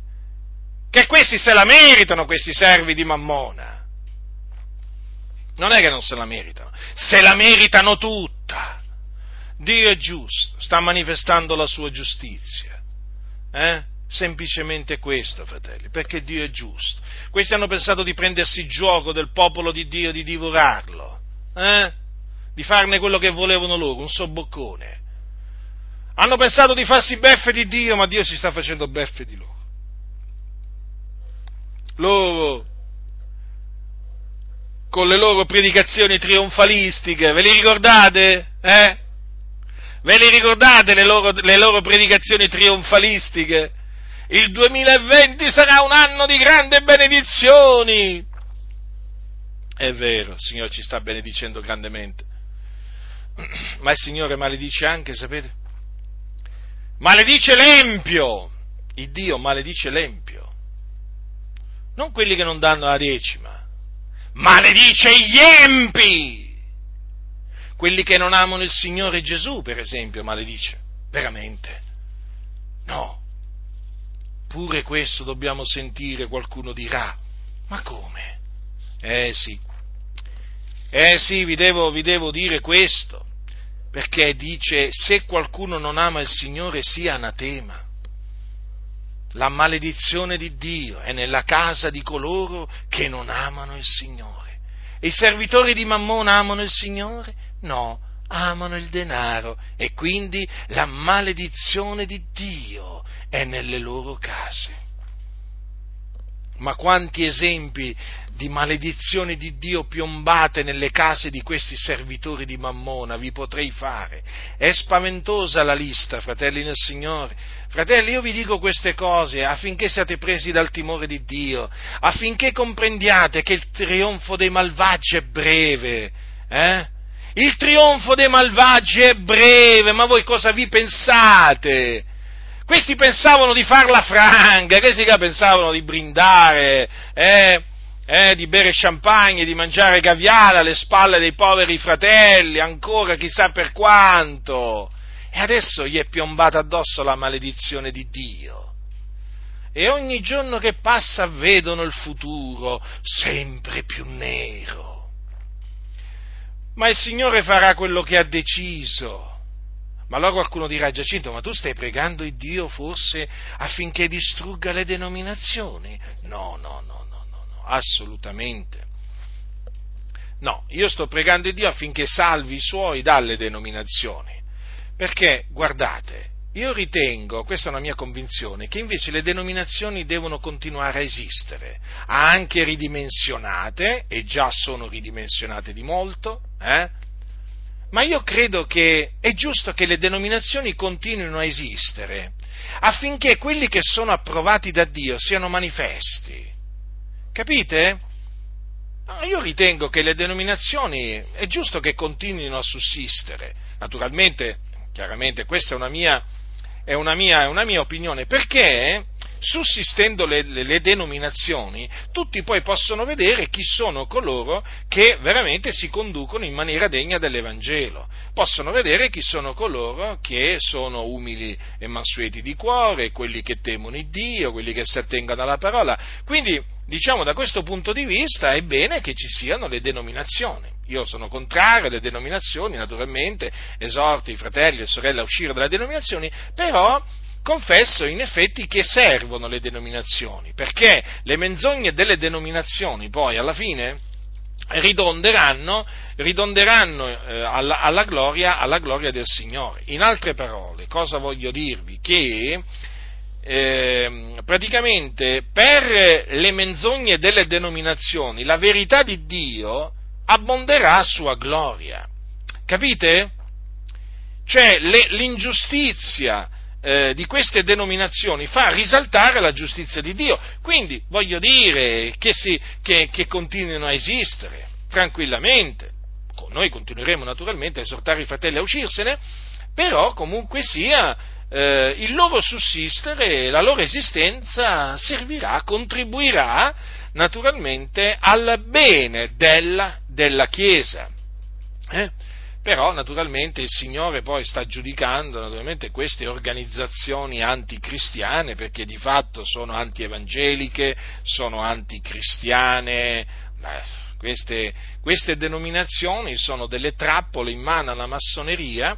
che questi se la meritano, questi servi di Mammona. Non è che non se la meritano, se la meritano tutta. Dio è giusto, sta manifestando la sua giustizia. Eh? Semplicemente questo, fratelli, perché Dio è giusto. Questi hanno pensato di prendersi gioco del popolo di Dio, di divorarlo, eh? di farne quello che volevano loro, un sobboccone. Hanno pensato di farsi beffe di Dio, ma Dio si sta facendo beffe di loro. Loro con le loro predicazioni trionfalistiche, ve li ricordate? Eh? Ve li ricordate le loro, le loro predicazioni trionfalistiche? Il 2020 sarà un anno di grandi benedizioni. È vero, il Signore ci sta benedicendo grandemente. Ma il Signore maledice anche, sapete? Maledice l'empio. Il Dio maledice l'empio. non quelli che non danno la decima, maledice gli empi, quelli che non amano il Signore Gesù, per esempio, maledice, veramente. No, pure questo dobbiamo sentire, qualcuno dirà, ma come? Eh sì, eh sì, vi devo, vi devo dire questo, perché dice se qualcuno non ama il Signore sia anatema. La maledizione di Dio è nella casa di coloro che non amano il Signore. E i servitori di Mammona amano il Signore? No, amano il denaro e quindi la maledizione di Dio è nelle loro case. Ma quanti esempi di maledizioni di Dio piombate nelle case di questi servitori di Mammona vi potrei fare. È spaventosa la lista, fratelli nel Signore. Fratelli, io vi dico queste cose affinché siate presi dal timore di Dio, affinché comprendiate che il trionfo dei malvagi è breve. Eh? Il trionfo dei malvagi è breve, ma voi cosa vi pensate? Questi pensavano di farla franca, questi che pensavano di brindare, eh? eh, di bere champagne, di mangiare caviale alle spalle dei poveri fratelli, ancora chissà per quanto. E adesso gli è piombata addosso la maledizione di Dio. E ogni giorno che passa vedono il futuro sempre più nero. Ma il Signore farà quello che ha deciso. Ma allora qualcuno dirà, Giacinto, ma tu stai pregando il Dio forse affinché distrugga le denominazioni? No, no, no assolutamente. No, io sto pregando Dio affinché salvi i suoi dalle denominazioni, perché guardate, io ritengo, questa è una mia convinzione, che invece le denominazioni devono continuare a esistere, anche ridimensionate, e già sono ridimensionate di molto, eh? ma io credo che è giusto che le denominazioni continuino a esistere, affinché quelli che sono approvati da Dio siano manifesti. Capite? io ritengo che le denominazioni è giusto che continuino a sussistere. Naturalmente, chiaramente, questa è una mia, è una mia, è una mia opinione, perché sussistendo le, le, le, denominazioni, tutti poi possono vedere chi sono coloro che veramente si conducono in maniera degna dell'Evangelo, possono vedere chi sono coloro che sono umili e mansueti di cuore, quelli che temono il Dio, quelli che si attengono alla parola. Quindi, diciamo, da questo punto di vista è bene che ci siano le denominazioni. Io sono contrario alle denominazioni, naturalmente, esorto i fratelli e le sorelle a uscire dalle denominazioni, però confesso in effetti che servono le denominazioni, perché le menzogne delle denominazioni poi alla fine ridonderanno, ridonderanno eh, alla, alla, gloria, alla, gloria, del Signore. In altre parole, cosa voglio dirvi? Che eh, praticamente per le menzogne delle denominazioni la verità di Dio abbonderà a sua gloria. Capite? Cioè le, l'ingiustizia, eh, di queste denominazioni fa risaltare la giustizia di Dio. Quindi voglio dire che, si, che, che continuino a esistere tranquillamente. Noi continueremo naturalmente a esortare i fratelli a uscirsene, però comunque sia eh, il loro sussistere, la loro esistenza servirà, contribuirà naturalmente al bene della, della Chiesa. Eh? Però naturalmente il Signore poi sta giudicando queste organizzazioni anticristiane perché di fatto sono antievangeliche, sono anticristiane, queste, queste denominazioni sono delle trappole in mano alla massoneria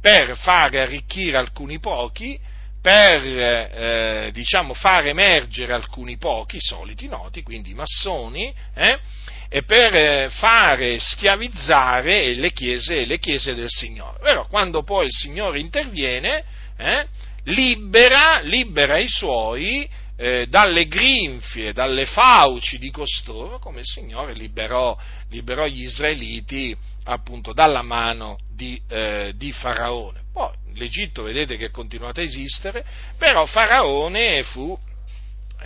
per fare arricchire alcuni pochi, per eh, diciamo, far emergere alcuni pochi, soliti noti, quindi i massoni, eh, e per eh, fare schiavizzare le chiese, le chiese del Signore. Però quando poi il Signore interviene, eh, libera, libera, i suoi eh, dalle grinfie, dalle fauci di costoro, come il Signore liberò, liberò gli israeliti appunto dalla mano di, eh, di Faraone. Poi l'Egitto vedete che è continuato a esistere, però Faraone fu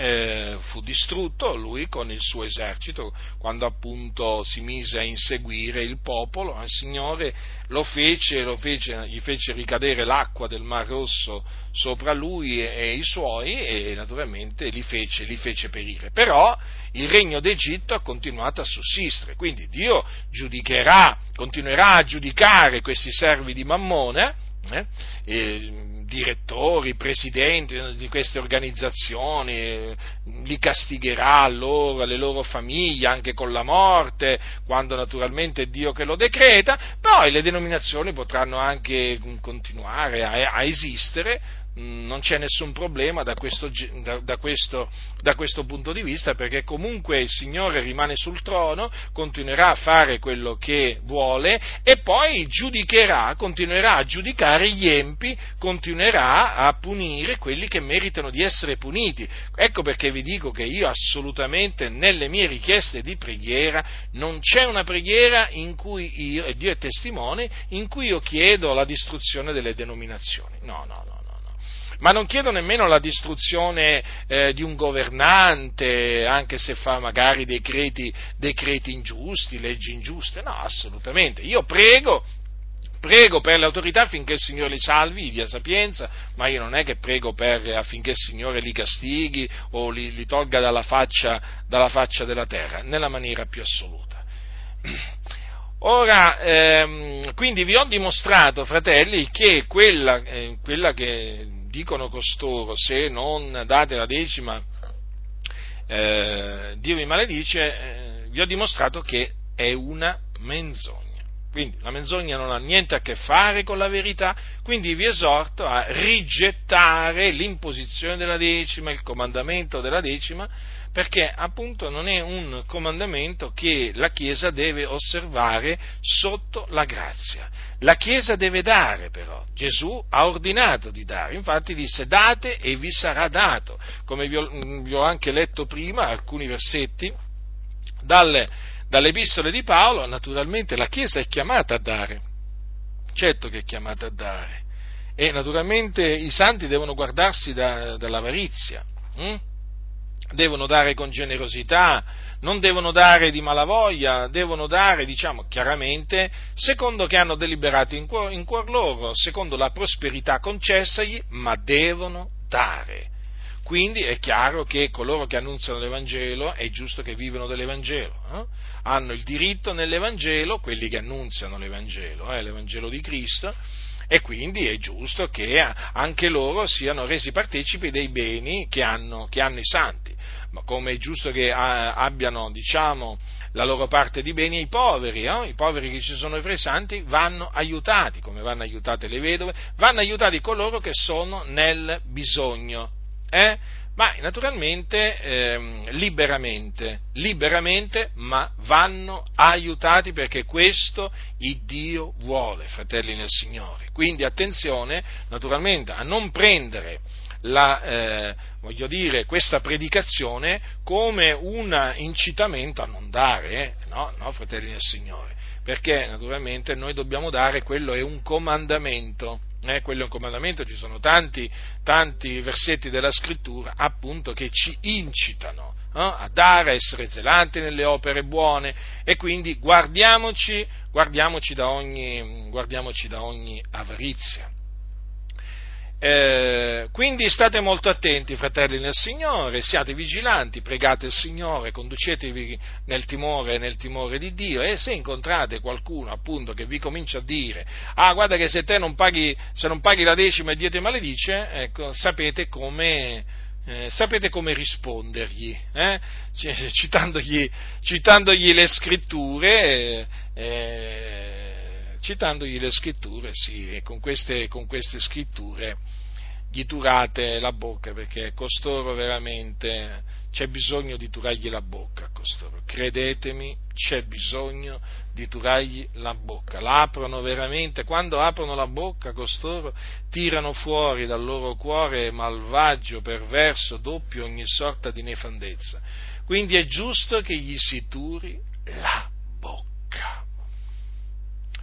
eh, fu distrutto lui con il suo esercito quando appunto si mise a inseguire il popolo, il Signore lo fece, lo fece, gli fece ricadere l'acqua del Mar Rosso sopra lui e, e i suoi e naturalmente li fece, li fece perire. Però il regno d'Egitto ha continuato a sussistere, quindi Dio giudicherà, continuerà a giudicare questi servi di Mammone eh? Direttori, presidenti di queste organizzazioni, li castigherà loro, alle loro famiglie, anche con la morte, quando naturalmente è Dio che lo decreta, poi le denominazioni potranno anche continuare a, a esistere, non c'è nessun problema da questo, da, questo, da questo, punto di vista perché comunque il Signore rimane sul trono, continuerà a fare quello che vuole e poi giudicherà, continuerà a giudicare gli empi, continuerà a punire quelli che meritano di essere puniti. Ecco perché vi dico che io assolutamente nelle mie richieste di preghiera non c'è una preghiera in cui io, e Dio è testimone, in cui io chiedo la distruzione delle denominazioni. No, no, no ma non chiedo nemmeno la distruzione eh, di un governante, anche se fa magari decreti, decreti ingiusti, leggi ingiuste, no, assolutamente. Io prego prego per le autorità affinché il Signore li salvi, dia sapienza, ma io non è che prego per, affinché il Signore li castighi o li, li tolga dalla faccia, dalla faccia, della terra, nella maniera più assoluta. Ora, ehm, quindi vi ho dimostrato, fratelli, che quella, eh, quella che dicono costoro, se non date la decima, eh, Dio vi maledice, eh, vi ho dimostrato che è una menzogna. Quindi la menzogna non ha niente a che fare con la verità, quindi vi esorto a rigettare l'imposizione della decima, il comandamento della decima, perché appunto non è un comandamento che la Chiesa deve osservare sotto la grazia. La Chiesa deve dare però, Gesù ha ordinato di dare, infatti disse date e vi sarà dato, come vi ho, vi ho anche letto prima alcuni versetti dalle, dalle epistole di Paolo, naturalmente la Chiesa è chiamata a dare, certo che è chiamata a dare, e naturalmente i santi devono guardarsi da, dall'avarizia. Hm? Devono dare con generosità, non devono dare di malavoglia, devono dare, diciamo, chiaramente, secondo che hanno deliberato in cuor, in cuor loro, secondo la prosperità concessagli, ma devono dare. Quindi è chiaro che coloro che annunziano l'Evangelo è giusto che vivano dell'Evangelo, eh? hanno il diritto nell'Evangelo, quelli che annunziano l'Evangelo, eh, l'Evangelo di Cristo, e quindi è giusto che anche loro siano resi partecipi dei beni che hanno, che hanno i santi, ma come è giusto che abbiano diciamo, la loro parte di beni ai poveri, eh? i poveri che ci sono i santi vanno aiutati, come vanno aiutate le vedove, vanno aiutati coloro che sono nel bisogno. Eh? ma naturalmente ehm, liberamente, liberamente, ma vanno aiutati perché questo il Dio vuole, fratelli nel Signore. Quindi attenzione, naturalmente, a non prendere la, eh, dire, questa predicazione come un incitamento a non dare, eh? no, no, fratelli nel Signore, perché naturalmente noi dobbiamo dare, quello è un comandamento eh, quello è un comandamento, ci sono tanti, tanti versetti della scrittura appunto che ci incitano eh, a dare, a essere zelanti nelle opere buone e quindi guardiamoci, guardiamoci, da, ogni, guardiamoci da ogni avarizia. Eh, quindi state molto attenti, fratelli nel Signore, siate vigilanti, pregate il Signore, conducetevi nel timore, nel timore di Dio e se incontrate qualcuno appunto che vi comincia a dire, ah guarda che se te non paghi, se non paghi la decima e Dio ti maledice, ecco, sapete come, eh, sapete come rispondergli, eh? citandogli, citandogli, le scritture, eh, citandogli le scritture, sì, e con queste, con queste scritture gli turate la bocca, perché costoro veramente c'è bisogno di turargli la bocca, costoro. credetemi, c'è bisogno di turargli la bocca, l'aprono veramente, quando aprono la bocca costoro tirano fuori dal loro cuore malvagio, perverso, doppio ogni sorta di nefandezza, quindi è giusto che gli si turi la bocca.